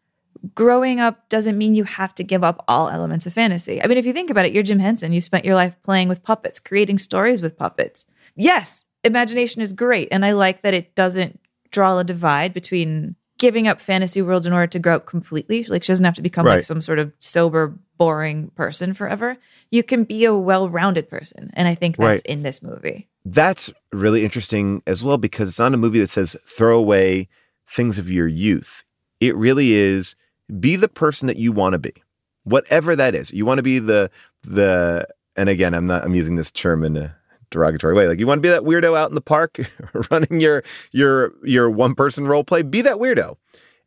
growing up doesn't mean you have to give up all elements of fantasy. I mean, if you think about it, you're Jim Henson. You spent your life playing with puppets, creating stories with puppets. Yes, imagination is great. And I like that it doesn't draw a divide between giving up fantasy worlds in order to grow up completely. Like she doesn't have to become like some sort of sober, boring person forever. You can be a well rounded person. And I think that's Right. in this movie. That's really interesting as well because it's not a movie that says throw away things of your youth. It really is be the person that you want to be. Whatever that is. You want to be the the and again, I'm not I'm using this term in a derogatory way. Like you want to be that weirdo out in the park running your your your one person role play, be that weirdo.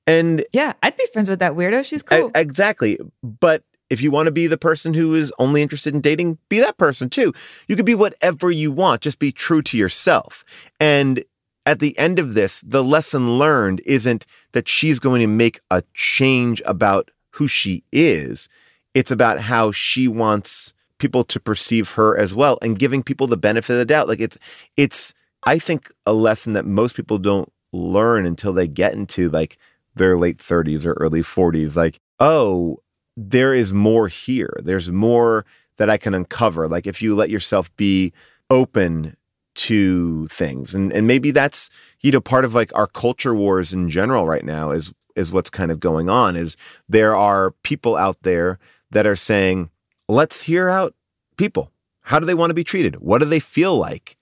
And Yeah, I'd be friends with that weirdo. She's cool. E- exactly. But if you want to be the person who is only interested in dating, be that person too. You could be whatever you want, just be true to yourself. And at the end of this, the lesson learned isn't that she's going to make a change about who she is. It's about how she wants people to perceive her as well and giving people the benefit of the doubt. Like it's it's I think a lesson that most people don't learn until they get into like their late 30s or early 40s like oh there is more here. There's more that i can uncover. Like if you let yourself be open to things. And and maybe that's you know part of like our culture wars in general right now is is what's kind of going on is there are people out there that are saying let's hear out people. How do they want to be treated? What do they feel like?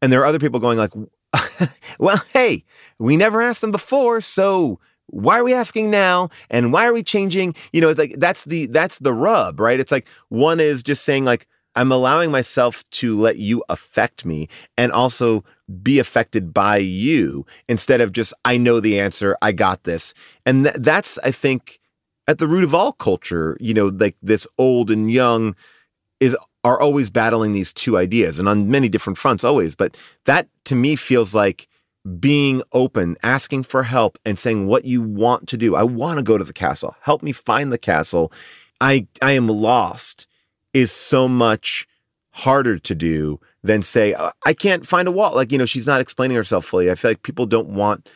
And there are other people going like well hey we never asked them before so why are we asking now? And why are we changing? You know it's like that's the that's the rub right? It's like one is just saying like i'm allowing myself to let you affect me and also be affected by you instead of just i know the answer i got this. And th- that's i think at the root of all culture you know like this old and young is are always battling these two ideas and on many different fronts always but that to me feels like being open asking for help and saying what you want to do. I want to go to the castle. Help me find the castle. I i am lost is so much harder to do than say "Uh, i can't find a wall. Like you know she's not explaining herself fully. I feel like people don't want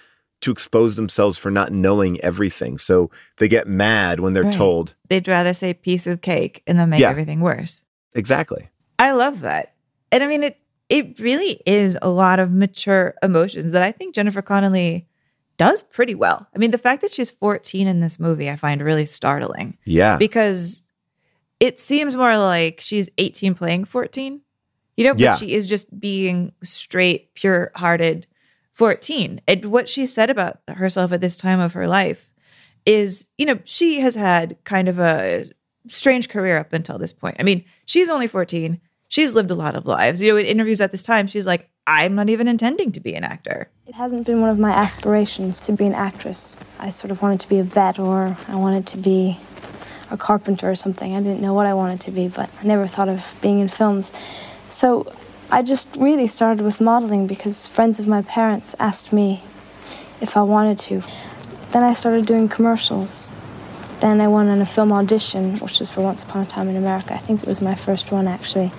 to expose themselves for not knowing everything so they get mad when they're Right. told They'd rather say piece of cake and then make Yeah. everything worse. exactly I love that. And I mean it it really is a lot of mature emotions that I think Jennifer Connelly does pretty well. I mean, the fact that she's 14 in this movie I find really startling. Yeah. Because it seems more like she's 18 playing 14. You know, but Yeah. she is just being straight, pure-hearted 14. And what she said about herself at this time of her life is, you know, she has had kind of a strange career up until this point. I mean, she's only 14. She's lived a lot of lives. You know, in interviews at this time, she's like, I'm not even intending to be an actor. It hasn't been one of my aspirations to be an actress. I sort of wanted to be a vet or I wanted to be a carpenter or something. I didn't know what I wanted to be, but I never thought of being in films. So I just really started with modeling because friends of my parents asked me if I wanted to. Then I started doing commercials. Then I went on a film audition, which was for Once Upon a Time in America. I think it was my first one, actually.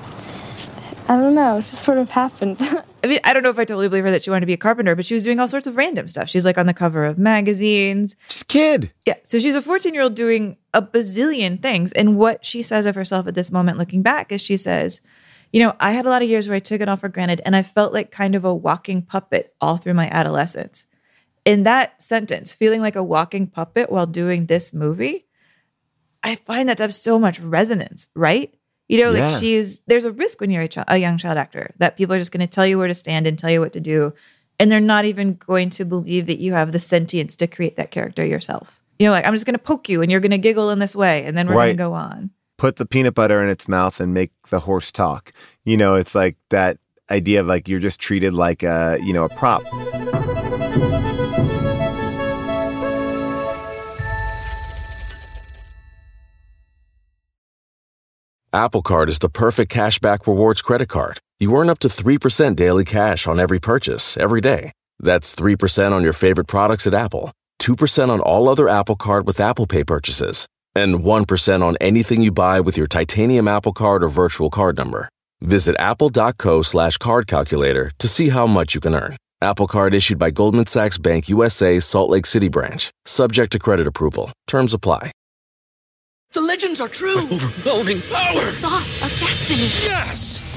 I don't know, it just sort of happened. I mean, I don't know if I totally believe her that she wanted to be a carpenter, but she was doing all sorts of random stuff. She's like on the cover of magazines. Just kid. Yeah. So she's a 14 year old doing a bazillion things. And what she says of herself at this moment, looking back, is she says, you know, I had a lot of years where I took it all for granted and I felt like kind of a walking puppet all through my adolescence. In that sentence, feeling like a walking puppet while doing this movie, I find that to have so much resonance, right? You know, like she's there's a risk when you're a, chi- a young child actor that people are just going to tell you where to stand and tell you what to do, and they're not even going to believe that you have the sentience to create that character yourself. You know, like I'm just going to poke you and you're going to giggle in this way, and then we're going to go on. Put the peanut butter in its mouth and make the horse talk. You know, it's like that idea of like you're just treated like a, you know, a prop. Apple Card is the perfect cashback rewards credit card. You earn up to 3% daily cash on every purchase every day. That's 3% on your favorite products at Apple, 2% on all other Apple Card with Apple Pay purchases, and 1% on anything you buy with your titanium Apple Card or virtual card number. Visit apple.co slash card calculator to see how much you can earn. Apple Card issued by Goldman Sachs Bank USA Salt Lake City branch, subject to credit approval. Terms apply. The legends are true. overwhelming power! The sauce of destiny. Yes!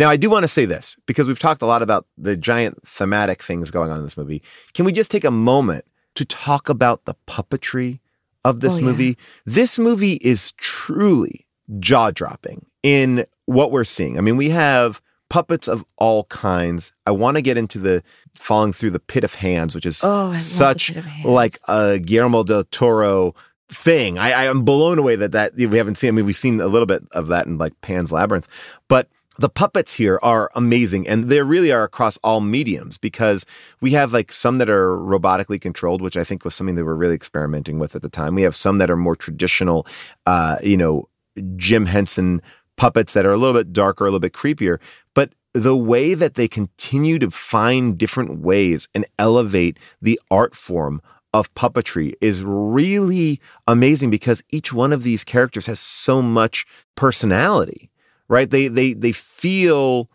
Now, I do want to say this because we've talked a lot about the giant thematic things going on in this movie. Can we just take a moment to talk about the puppetry of this Oh, yeah. movie? This movie is truly jaw dropping in what we're seeing. I mean, we have puppets of all kinds. I want to get into the falling through the pit of hands, which is Oh, I love the such Pit of Hands. like a Guillermo del Toro thing. I, I am blown away that that we haven't seen. I mean, we've seen a little bit of that in like Pan's Labyrinth, but the puppets here are amazing, and they really are across all mediums because we have like some that are robotically controlled, which I think was something they were really experimenting with at the time. We have some that are more traditional, uh, you know, Jim Henson puppets that are a little bit darker, a little bit creepier, but the way that they continue to find different ways and elevate the art form of puppetry is really amazing because each one of these characters has so much personality right they they they feel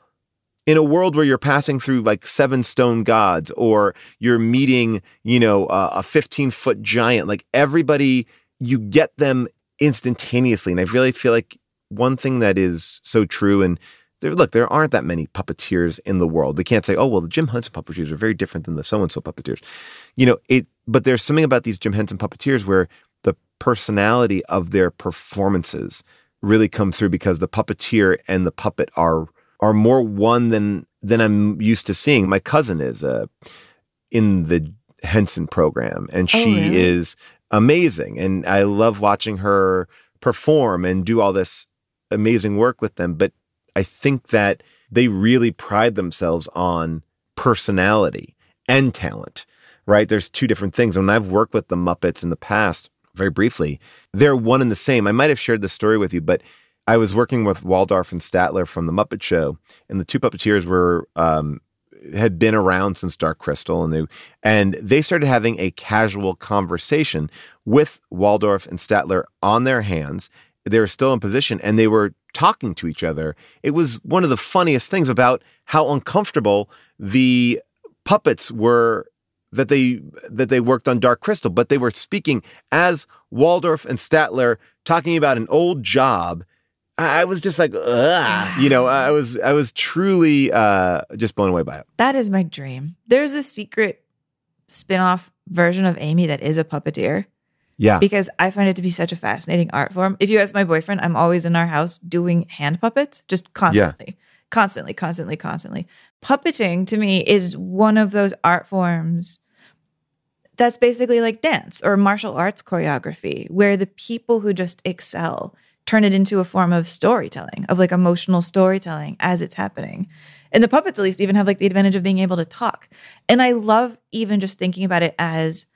in a world where you're passing through like seven stone gods or you're meeting you know uh, a 15 foot giant like everybody you get them instantaneously and i really feel like one thing that is so true and there, look, there aren't that many puppeteers in the world. We can't say, oh, well, the Jim Henson puppeteers are very different than the so and so puppeteers. You know, it, but there's something about these Jim Henson puppeteers where the personality of their performances really come through because the puppeteer and the puppet are are more one than than I'm used to seeing. My cousin is uh, in the Henson program, and Oh, she really? is amazing, and I love watching her perform and do all this amazing work with them. But I think that they really pride themselves on personality and talent, right? There's two different things. When I've worked with the Muppets in the past, very briefly, they're one and the same. I might have shared this story with you, but I was working with Waldorf and Statler from the Muppet Show, and the two puppeteers were um, had been around since Dark Crystal, and they and they started having a casual conversation with Waldorf and Statler on their hands. They were still in position, and they were talking to each other. It was one of the funniest things about how uncomfortable the puppets were that they that they worked on Dark Crystal, but they were speaking as Waldorf and Statler talking about an old job I was just like, Ugh. you know, I was I was truly uh, just blown away by it. That is my dream. There's a secret spin-off version of Amy that is a puppeteer. Yeah. Because I find it to be such a fascinating art form. If you ask my boyfriend, I'm always in our house doing hand puppets, just constantly, constantly, constantly, constantly. Puppeting to me is one of those art forms that's basically like dance or martial arts choreography, where the people who just excel turn it into a form of storytelling, of like emotional storytelling as it's happening. And the puppets, at least, even have like the advantage of being able to talk. And I love even just thinking about it as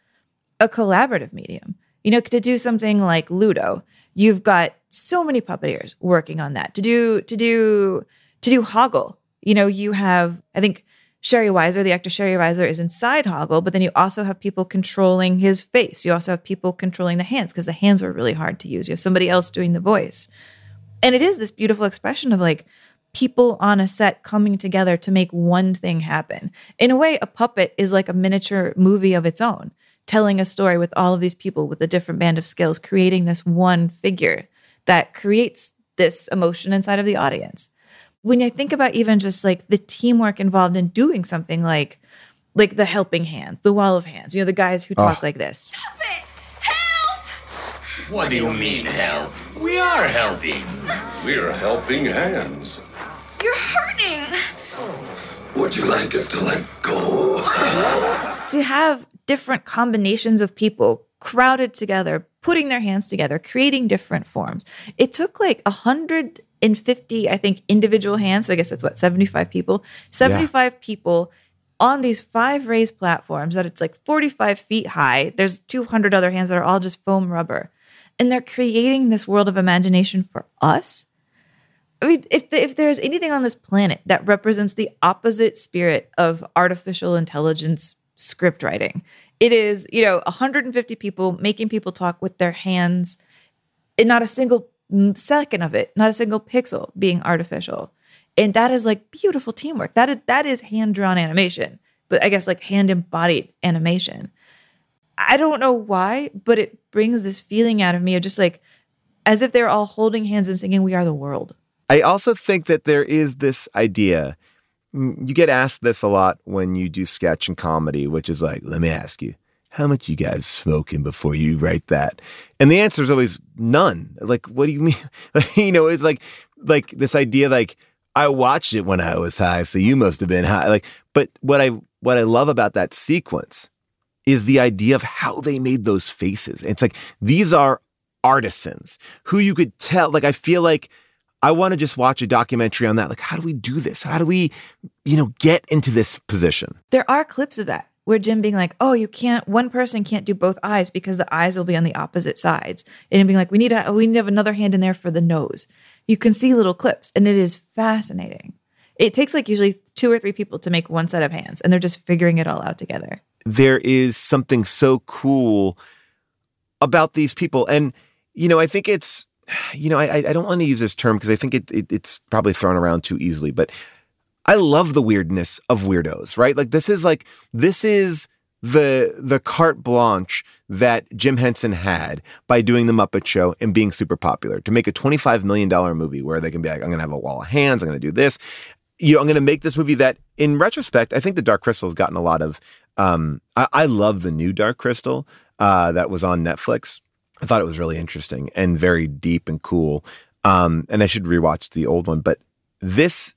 a collaborative medium. You know, to do something like Ludo, you've got so many puppeteers working on that. To do to do to do Hoggle, you know, you have I think Shari Weiser, the actor Shari Weiser, is inside Hoggle, but then you also have people controlling his face. You also have people controlling the hands because the hands were really hard to use. You have somebody else doing the voice. And it is this beautiful expression of like people on a set coming together to make one thing happen. In a way, a puppet is like a miniature movie of its own, telling a story with all of these people with a different band of skills, creating this one figure that creates this emotion inside of the audience when I think about even just like the teamwork involved in doing something like like the helping hands, the wall of hands, you know, the guys who talk Oh. like this. Stop it! Help! What do you mean, help? We are helping. We're helping hands. You're hurting. Would you like us to let go? to have different combinations of people crowded together, putting their hands together, creating different forms. It took like 150, I think, individual hands. So I guess that's what, 75 people? 75 people on these five raised platforms that it's like 45 feet high. There's 200 other hands that are all just foam rubber. And they're creating this world of imagination for us. I mean, if if there's anything on this planet that represents the opposite spirit of artificial intelligence script writing, it is you know 150 people making people talk with their hands, and not a single second of it, not a single pixel being artificial, and that is like beautiful teamwork. That is that is hand drawn animation, but I guess like hand embodied animation. I don't know why, but it brings this feeling out of me of just like as if they're all holding hands and singing "We Are the World." I also think that there is this idea. You get asked this a lot when you do sketch and comedy, which is like, let me ask you, how much you guys smoking before you write that? And the answer is always none. Like, what do you mean? you know, it's like like this idea like I watched it when I was high, so you must have been high. Like, but what I what I love about that sequence is the idea of how they made those faces. It's like these are artisans who you could tell. Like, I feel like I want to just watch a documentary on that. Like, how do we do this? How do we, you know, get into this position? There are clips of that where Jim being like, "Oh, you can't. One person can't do both eyes because the eyes will be on the opposite sides," and being like, "We need to. We need to have another hand in there for the nose." You can see little clips, and it is fascinating. It takes like usually two or three people to make one set of hands, and they're just figuring it all out together. There is something so cool about these people. And, you know, I think it's, you know, I, I don't want to use this term because I think it, it it's probably thrown around too easily, but I love the weirdness of weirdos, right? Like this is like, this is the the carte blanche that Jim Henson had by doing the Muppet Show and being super popular to make a $25 million movie where they can be like, I'm gonna have a wall of hands, I'm gonna do this. You know, I'm gonna make this movie that in retrospect, I think the Dark Crystal has gotten a lot of um I, I love the new Dark Crystal uh that was on Netflix. I thought it was really interesting and very deep and cool. Um, and I should rewatch the old one, but this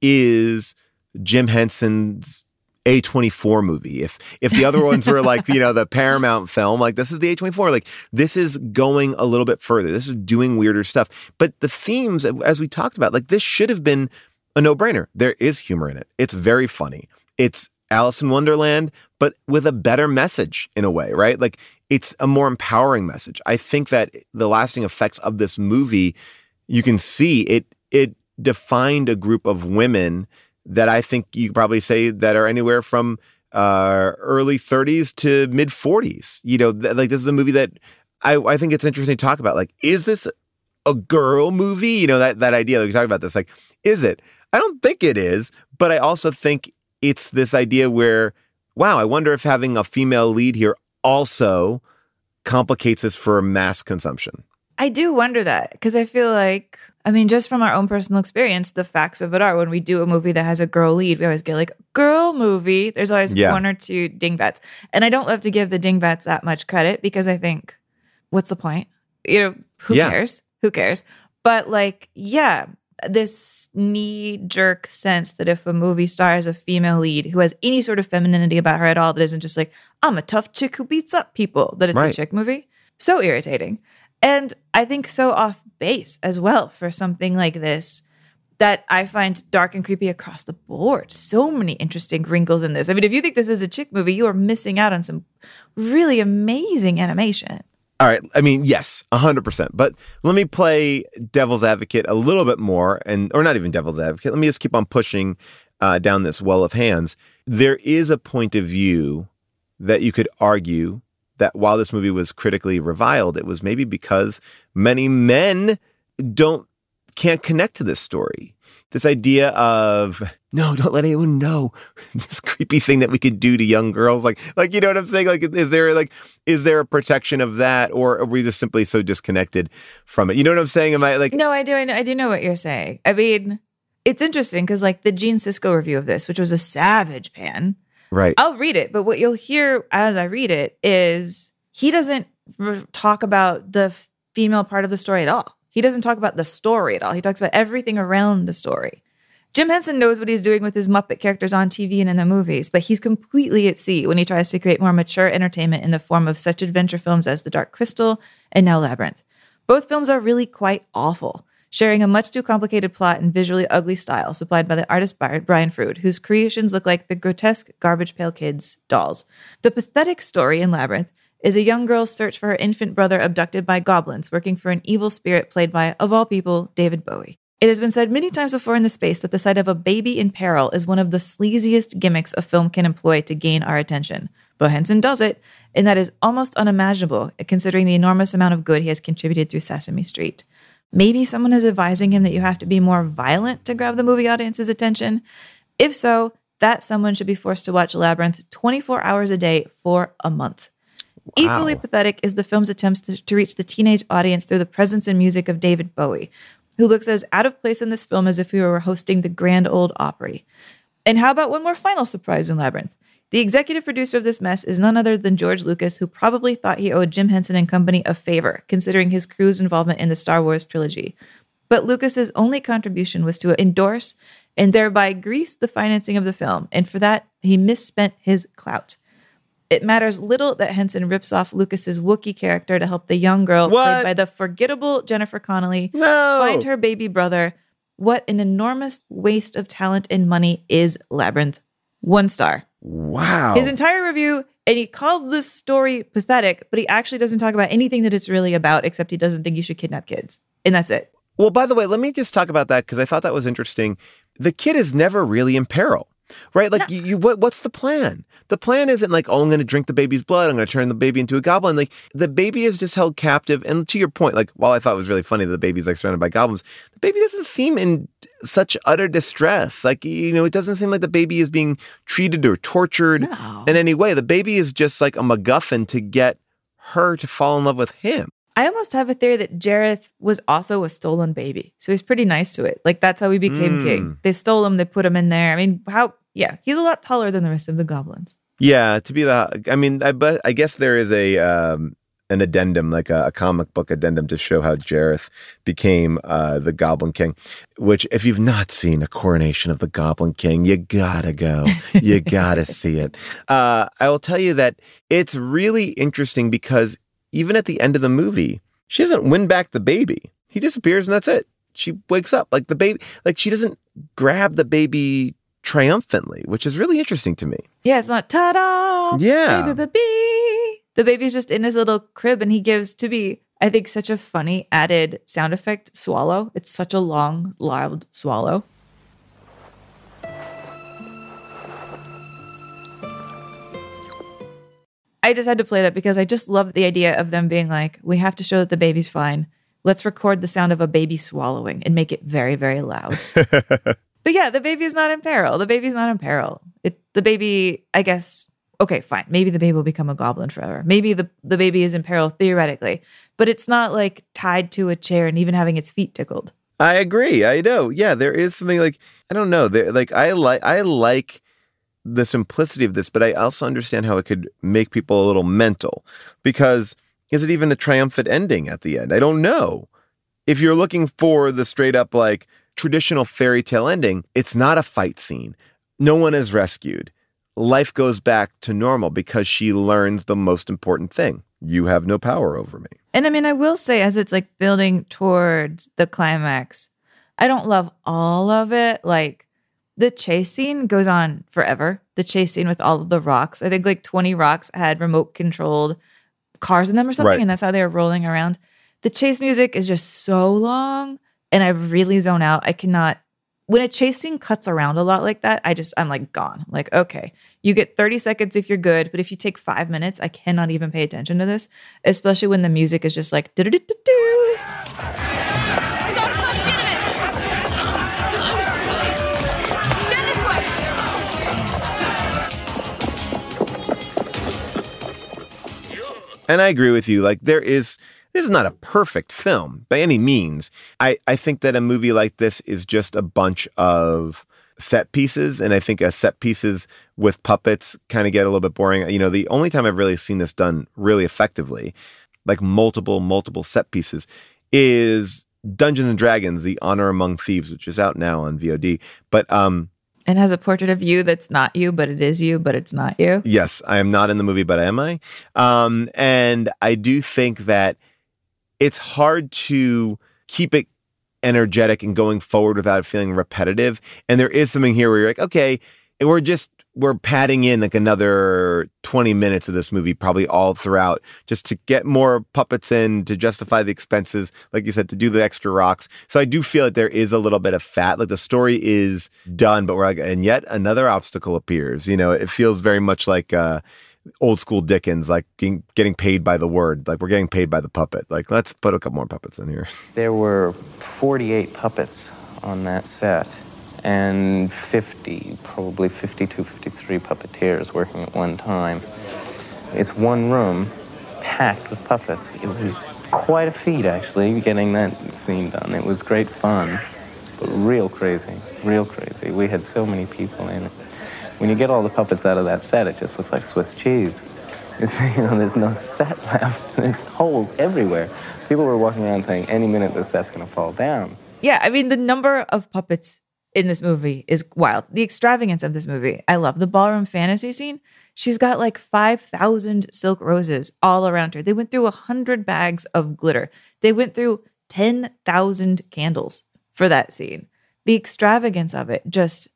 is Jim Henson's A24 movie. If if the other ones were like, you know, the Paramount film, like this is the A24. Like this is going a little bit further. This is doing weirder stuff. But the themes, as we talked about, like this should have been a no-brainer. There is humor in it. It's very funny. It's Alice in Wonderland, but with a better message in a way, right? Like it's a more empowering message. I think that the lasting effects of this movie, you can see it it defined a group of women that I think you probably say that are anywhere from uh, early 30s to mid 40s. You know, th- like this is a movie that I, I think it's interesting to talk about. Like, is this a girl movie? You know, that that idea that we talk about this. Like, is it? I don't think it is, but I also think it's this idea where, wow, I wonder if having a female lead here also complicates this for mass consumption. I do wonder that because I feel like, I mean, just from our own personal experience, the facts of it are when we do a movie that has a girl lead, we always get like, girl movie. There's always Yeah. one or two dingbats. And I don't love to give the dingbats that much credit because I think, what's the point? You know, who Yeah. cares? Who cares? But like, yeah, this knee jerk sense that if a movie stars a female lead who has any sort of femininity about her at all, that isn't just like, I'm a tough chick who beats up people, that it's Right. a chick movie. So irritating. And I think so off base as well for something like this that I find dark and creepy across the board. So many interesting wrinkles in this. I mean, if you think this is a chick movie, you are missing out on some really amazing animation. All right. I mean, yes, 100%. But let me play devil's advocate a little bit more, and or not even devil's advocate. Let me just keep on pushing uh, down this well of hands. There is a point of view that you could argue that while this movie was critically reviled, it was maybe because many men don't can't connect to this story. This idea of no, don't let anyone know this creepy thing that we could do to young girls. Like, like you know what I'm saying? Like, is there like is there a protection of that, or are we just simply so disconnected from it? You know what I'm saying? Am I like No, I do. I, know, I do know what you're saying. I mean, it's interesting because, like, the Gene Siskel review of this, which was a savage pan, right? I'll read it, but what you'll hear as I read it is he doesn't r- talk about the female part of the story at all. He doesn't talk about the story at all. He talks about everything around the story. Jim Henson knows what he's doing with his Muppet characters on TV and in the movies, but he's completely at sea when he tries to create more mature entertainment in the form of such adventure films as The Dark Crystal and now Labyrinth. Both films are really quite awful, sharing a much too complicated plot and visually ugly style supplied by the artist Brian Froud, whose creations look like the grotesque Garbage Pail Kids dolls. The pathetic story in Labyrinth is a young girl's search for her infant brother abducted by goblins working for an evil spirit played by, of all people, David Bowie. It has been said many times before in the space that the sight of a baby in peril is one of the sleaziest gimmicks a film can employ to gain our attention. But Henson does it, and that is almost unimaginable considering the enormous amount of good he has contributed through Sesame Street. Maybe someone is advising him that you have to be more violent to grab the movie audience's attention. If so, that someone should be forced to watch Labyrinth 24 hours a day for a month. Equally pathetic is the film's attempts to, to reach the teenage audience through the presence and music of David Bowie, who looks as out of place in this film as if we were hosting the Grand Old Opry. And how about one more final surprise in Labyrinth? The executive producer of this mess is none other than George Lucas, who probably thought he owed Jim Henson and company a favor, considering his crew's involvement in the Star Wars trilogy. But Lucas's only contribution was to endorse and thereby grease the financing of the film, and for that, he misspent his clout. It matters little that Henson rips off Lucas's Wookiee character to help the young girl What? played by the forgettable Jennifer Connelly No. find her baby brother. What an enormous waste of talent and money is Labyrinth. One star. Wow. His entire review, and he calls this story pathetic, but he actually doesn't talk about anything that it's really about, except he doesn't think you should kidnap kids. And that's it. Well, by the way, let me just talk about that because I thought that was interesting. The kid is never really in peril, right? Like, you, you what, what's the plan? The plan isn't like, oh, I'm going to drink the baby's blood. I'm going to turn the baby into a goblin. Like, the baby is just held captive. And to your point, like, while I thought it was really funny that the baby's like surrounded by goblins, the baby doesn't seem in such utter distress. Like, you know, it doesn't seem like the baby is being treated or tortured in any way. The baby is just like a MacGuffin to get her to fall in love with him. I almost have a theory that Jareth was also a stolen baby. So he's pretty nice to it. Like that's how he became Mm. king. They stole him, they put him in there. I mean, how yeah, he's a lot taller than the rest of the goblins. Yeah, to be the, I mean, I but I guess there is a um, an addendum, like a, a comic book addendum, to show how Jareth became uh, the Goblin King. Which, if you've not seen a coronation of the Goblin King, you gotta go, you gotta see it. Uh, I will tell you that it's really interesting because even at the end of the movie, she doesn't win back the baby. He disappears, and that's it. She wakes up like the baby, like she doesn't grab the baby triumphantly, which is really interesting to me. Yeah, it's not ta-da. Yeah. baby, baby. The baby's just in his little crib and he gives to be, I think, such a funny added sound effect swallow. It's such a long, loud swallow. I just had to play that because I just love the idea of them being like, we have to show that the baby's fine. Let's record the sound of a baby swallowing and make it very, very loud. But yeah, the baby is not in peril. The baby's not in peril. It the baby, I guess, okay, fine. Maybe the baby will become a goblin forever. Maybe the, the baby is in peril theoretically. but it's not like tied to a chair and even having its feet tickled. I agree. I know. Yeah, there is something like I don't know. There like I like I like the simplicity of this, but I also understand how it could make people a little mental because is it even a triumphant ending at the end? I don't know. If you're looking for the straight up like traditional fairy tale ending, it's not a fight scene. No one is rescued. Life goes back to normal because she learns the most important thing. You have no power over me. And I mean, I will say, as it's like building towards the climax, I don't love all of it. Like the chase scene goes on forever. The chase scene with all of the rocks. I think like 20 rocks had remote controlled cars in them or something. Right. And that's how they were rolling around. The chase music is just so long and I really zone out. I cannot when a chase scene cuts around a lot like that, I just I'm like gone. Like, okay, you get 30 seconds if you're good, but if you take five minutes, I cannot even pay attention to this, especially when the music is just like do-do-do-do-do. And I agree with you. Like there is this is not a perfect film by any means. I, I think that a movie like this is just a bunch of set pieces. And I think a set pieces with puppets kind of get a little bit boring. You know, the only time I've really seen this done really effectively, like multiple, multiple set pieces, is Dungeons and Dragons, The Honor Among Thieves, which is out now on VOD. But um And has a portrait of you that's not you, but it is you, but it's not you. Yes, I am not in the movie, but am I? Um, and I do think that it's hard to keep it energetic and going forward without feeling repetitive. And there is something here where you're like, okay, we're just we're padding in like another 20 minutes of this movie probably all throughout just to get more puppets in to justify the expenses like you said to do the extra rocks so i do feel that there is a little bit of fat like the story is done but we're like and yet another obstacle appears you know it feels very much like uh old school Dickens, like getting, getting paid by the word. Like we're getting paid by the puppet. Like let's put a couple more puppets in here. There were 48 puppets on that set and 50, probably 52, 53 puppeteers working at one time. It's one room packed with puppets. It was quite a feat, actually, getting that scene done. It was great fun, but real crazy, real crazy. We had so many people in it. When you get all the puppets out of that set, it just looks like Swiss cheese. It's, you know, there's no set left. There's holes everywhere. People were walking around saying, any minute the set's going to fall down. Yeah, I mean the number of puppets in this movie is wild. The extravagance of this movie. I love the ballroom fantasy scene. She's got like 5,000 silk roses all around her. They went through 100 bags of glitter. They went through 10,000 candles for that scene. The extravagance of it just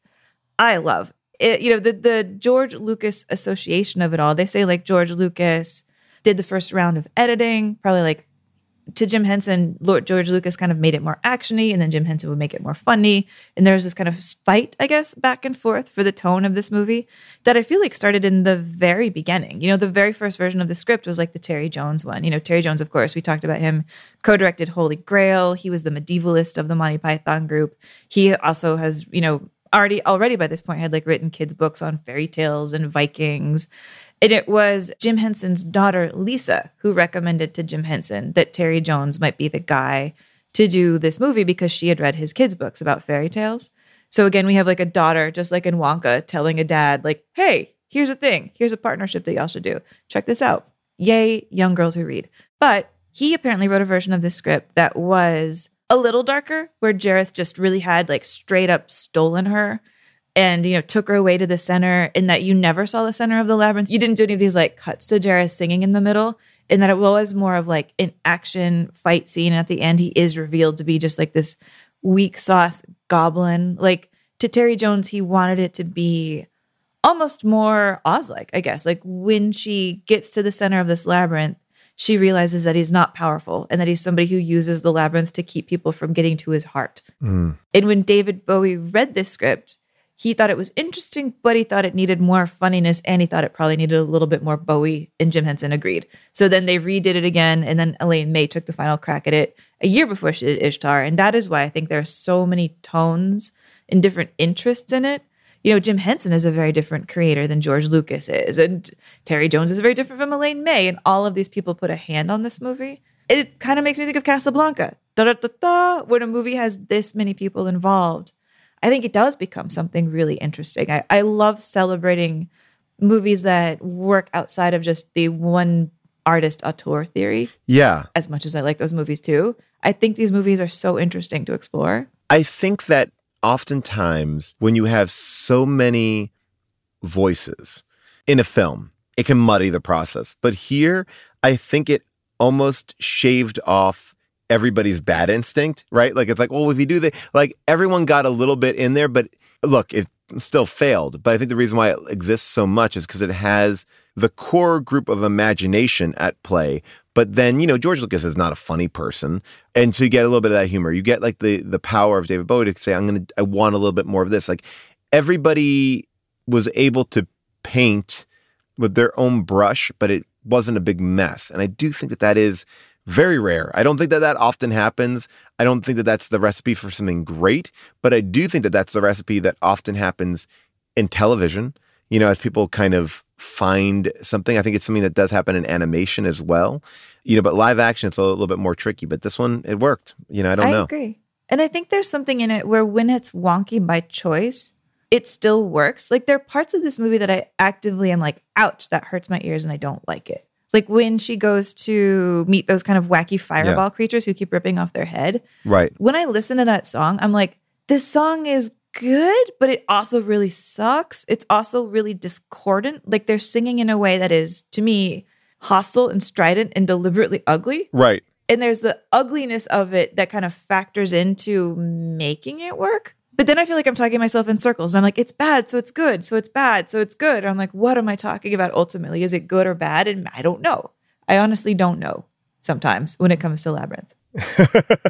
I love. It, you know, the the George Lucas association of it all. They say like George Lucas did the first round of editing, probably like to Jim Henson, Lord George Lucas kind of made it more actiony, and then Jim Henson would make it more funny. And there was this kind of fight, I guess, back and forth for the tone of this movie that I feel like started in the very beginning. You know, the very first version of the script was like the Terry Jones one. You know, Terry Jones, of course, we talked about him, co-directed Holy Grail. He was the medievalist of the Monty Python group. He also has, you know, already already by this point had like written kids books on fairy tales and Vikings. And it was Jim Henson's daughter, Lisa, who recommended to Jim Henson that Terry Jones might be the guy to do this movie because she had read his kids' books about fairy tales. So again, we have like a daughter, just like in Wonka, telling a dad, like, hey, here's a thing. Here's a partnership that y'all should do. Check this out. Yay, young girls who read. But he apparently wrote a version of this script that was a little darker, where Jareth just really had like straight up stolen her and you know took her away to the center and that you never saw the center of the labyrinth. You didn't do any of these like cuts to Jareth singing in the middle and that it was more of like an action fight scene. At the end he is revealed to be just like this weak sauce goblin. Like to Terry Jones he wanted it to be almost more Oz like I guess. Like when she gets to the center of this labyrinth she realizes that he's not powerful and that he's somebody who uses the labyrinth to keep people from getting to his heart Mm. and when David Bowie read this script he thought it was interesting, but he thought it needed more funniness and he thought it probably needed a little bit more Bowie, and Jim Henson agreed. So then they redid it again, and then Elaine May took the final crack at it a year before she did Ishtar. And that is why I think there are so many tones and different interests in it. You know, Jim Henson is a very different creator than George Lucas is, and Terry Jones is very different from Elaine May, and all of these people put a hand on this movie. It kind of makes me think of Casablanca. Da da da da. When a movie has this many people involved, I think it does become something really interesting. I, I love celebrating movies that work outside of just the one artist auteur theory. Yeah. As much as I like those movies too, I think these movies are so interesting to explore. I think that oftentimes when you have so many voices in a film, it can muddy the process. But here, I think it almost shaved off everybody's bad instinct, right? Like it's like, well, if you do the like everyone got a little bit in there, but look, it still failed. But I think the reason why it exists so much is because it has the core group of imagination at play. But then, you know, George Lucas is not a funny person. And so you get a little bit of that humor. You get like the the power of David Bowie to say, I'm gonna I want a little bit more of this. Like everybody was able to paint with their own brush, but it wasn't a big mess. And I do think that that is very rare. I don't think that that often happens. I don't think that that's the recipe for something great, but I do think that that's the recipe that often happens in television. You know, as people kind of find something, I think it's something that does happen in animation as well. You know, but live action, it's a little bit more tricky. But this one, it worked. You know, I don't I know. I agree. And I think there's something in it where when it's wonky by choice, it still works. Like there are parts of this movie that I actively am like, ouch, that hurts my ears and I don't like it. Like when she goes to meet those kind of wacky fireball creatures who keep ripping off their head. Right. When I listen to that song, I'm like, this song is good, but it also really sucks. It's also really discordant. Like they're singing in a way that is, to me, hostile and strident and deliberately ugly. Right. And there's the ugliness of it that kind of factors into making it work. But then I feel like I'm talking myself in circles. And I'm like, it's bad, so it's good, so it's bad, so it's good. And I'm like, what am I talking about ultimately? Is it good or bad? And I don't know. I honestly don't know sometimes when it comes to Labyrinth.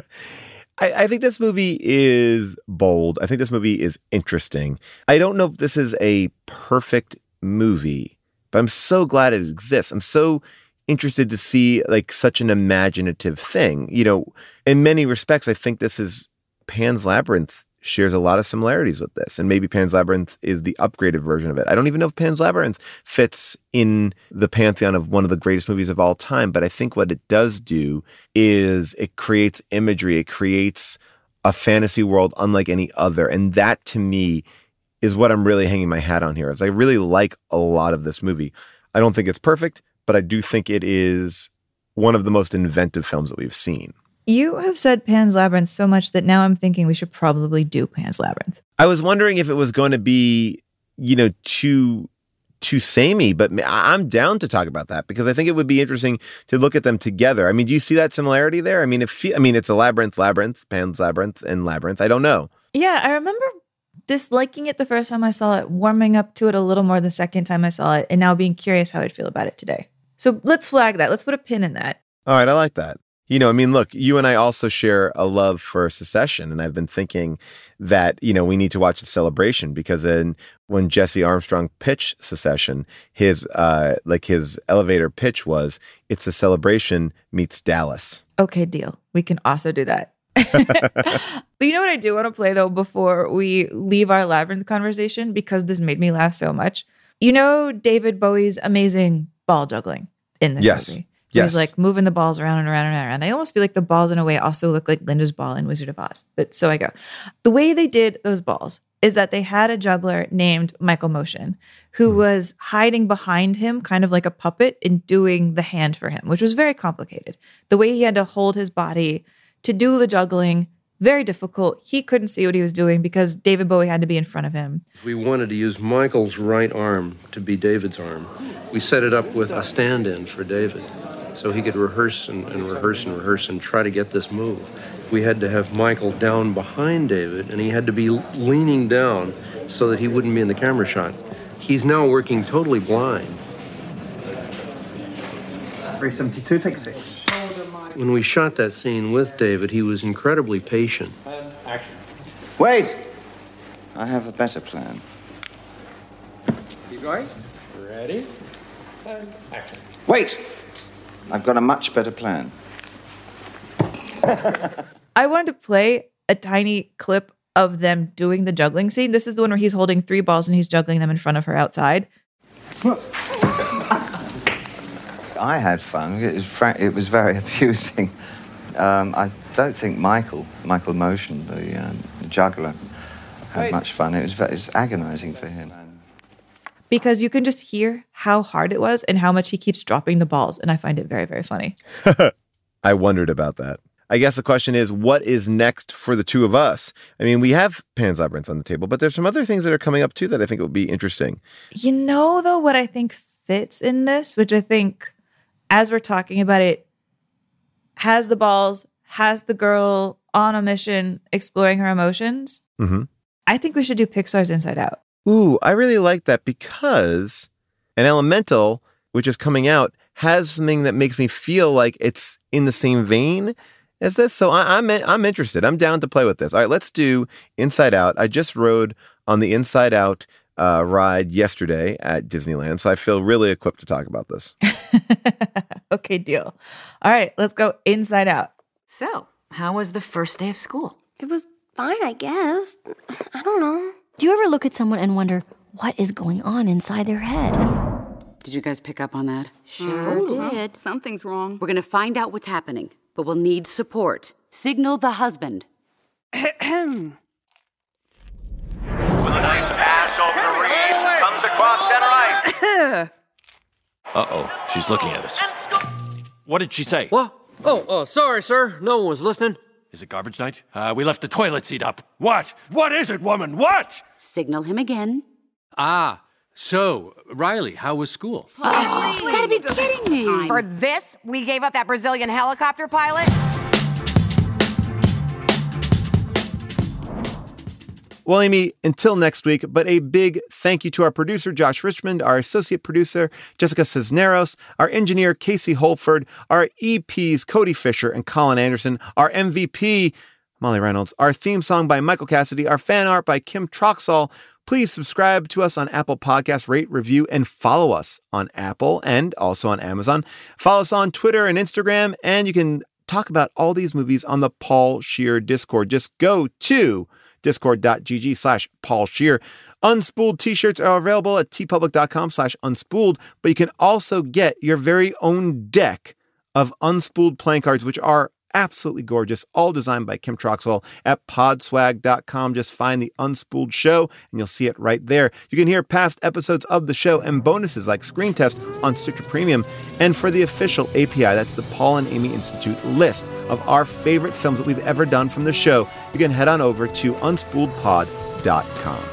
I, I think this movie is bold. I think this movie is interesting. I don't know if this is a perfect movie, but I'm so glad it exists. I'm so interested to see like such an imaginative thing. You know, in many respects, I think this is Pan's Labyrinth shares a lot of similarities with this. And maybe Pan's Labyrinth is the upgraded version of it. I don't even know if Pan's Labyrinth fits in the pantheon of one of the greatest movies of all time, but I think what it does do is it creates imagery, it creates a fantasy world unlike any other. And that to me is what I'm really hanging my hat on here. Is I really like a lot of this movie. I don't think it's perfect, but I do think it is one of the most inventive films that we've seen. You have said Pan's Labyrinth so much that now I'm thinking we should probably do Pan's Labyrinth. I was wondering if it was going to be, you know, too too samey, but I'm down to talk about that because I think it would be interesting to look at them together. I mean, do you see that similarity there? I mean, if I mean, it's a labyrinth, labyrinth, Pan's Labyrinth, and labyrinth. I don't know. Yeah, I remember disliking it the first time I saw it, warming up to it a little more the second time I saw it, and now being curious how I'd feel about it today. So let's flag that. Let's put a pin in that. All right, I like that. You know, I mean, look, you and I also share a love for Succession, and I've been thinking that you know we need to watch the celebration because then when Jesse Armstrong pitched Succession, his uh like his elevator pitch was it's a celebration meets Dallas. Okay, deal. We can also do that. but you know what I do want to play though before we leave our labyrinth conversation because this made me laugh so much. You know David Bowie's amazing ball juggling in this Yes. movie. Yes. He's like moving the balls around and around and around. I almost feel like the balls in a way also look like Glinda's ball in Wizard of Oz. But so I go. The way they did those balls is that they had a juggler named Michael Moschen who Hmm. was hiding behind him, kind of like a puppet, and doing the hand for him, which was very complicated. The way he had to hold his body to do the juggling, very difficult. He couldn't see what he was doing because David Bowie had to be in front of him. We wanted to use Michael's right arm to be David's arm. We set it up with a stand in for David so he could rehearse and, and rehearse and rehearse and try to get this move. We had to have Michael down behind David and he had to be leaning down so that he wouldn't be in the camera shot. He's now working totally blind. 372, take six. When we shot that scene with David, he was incredibly patient. Wait! I have a better plan. Keep going. Ready? And action. Wait! I've got a much better plan. I wanted to play a tiny clip of them doing the juggling scene. This is the one where he's holding three balls and he's juggling them in front of her outside. I had fun. It was, fra- it was very amusing. Um, I don't think Michael, Michael Moschen, the, uh, the juggler, had much fun. It was, it was agonizing for him. Because you can just hear how hard it was and how much he keeps dropping the balls. And I find it very, very funny. I wondered about that. I guess the question is, what is next for the two of us? I mean, we have Pan's Labyrinth on the table, but there's some other things that are coming up too that I think would be interesting. You know, though, what I think fits in this, which I think as we're talking about it, has the balls, has the girl on a mission exploring her emotions. Mm-hmm. I think we should do Pixar's Inside Out. Ooh, I really like that because an elemental, which is coming out, has something that makes me feel like it's in the same vein as this. So I, I'm I'm interested. I'm down to play with this. All right, let's do Inside Out. I just rode on the Inside Out uh, ride yesterday at Disneyland, so I feel really equipped to talk about this. Okay, deal. All right, let's go Inside Out. So, how was the first day of school? It was fine, I guess. I don't know. Do you ever look at someone and wonder what is going on inside their head? Did you guys pick up on that? Sure did. Something's wrong. We're gonna find out what's happening, but we'll need support. Signal the husband. With a nice pass over the reed, comes across center ice. Uh oh, she's looking at us. What did she say? What? Oh, oh, sorry, sir. No one was listening. Is it garbage night? Uh, we left the toilet seat up. What? What is it, woman? What? Signal him again. Ah, so, Riley, how was school? Oh, you gotta be kidding me. For this, we gave up that Brazilian helicopter pilot? Well, Amy, until next week, but a big thank you to our producer, Josh Richmond, our associate producer, Jessica Cisneros, our engineer, Casey Holford, our EPs, Cody Fisher and Colin Anderson, our MVP, Molly Reynolds, our theme song by Michael Cassidy, our fan art by Kim Troxall. Please subscribe to us on Apple Podcasts, rate, review, and follow us on Apple and also on Amazon. Follow us on Twitter and Instagram, and you can talk about all these movies on the Paul Scheer Discord. Just go to discord.gg slash Paul Scheer. Unspooled t-shirts are available at tpublic.com slash unspooled, but you can also get your very own deck of unspooled playing cards, which are absolutely gorgeous, all designed by Kim Troxell at podswag.com. Just find the Unspooled show and you'll see it right there. You can hear past episodes of the show and bonuses like Screen Test on Stitcher Premium. And for the official API, that's the Paul and Amy Institute list of our favorite films that we've ever done from the show, you can head on over to unspooledpod.com.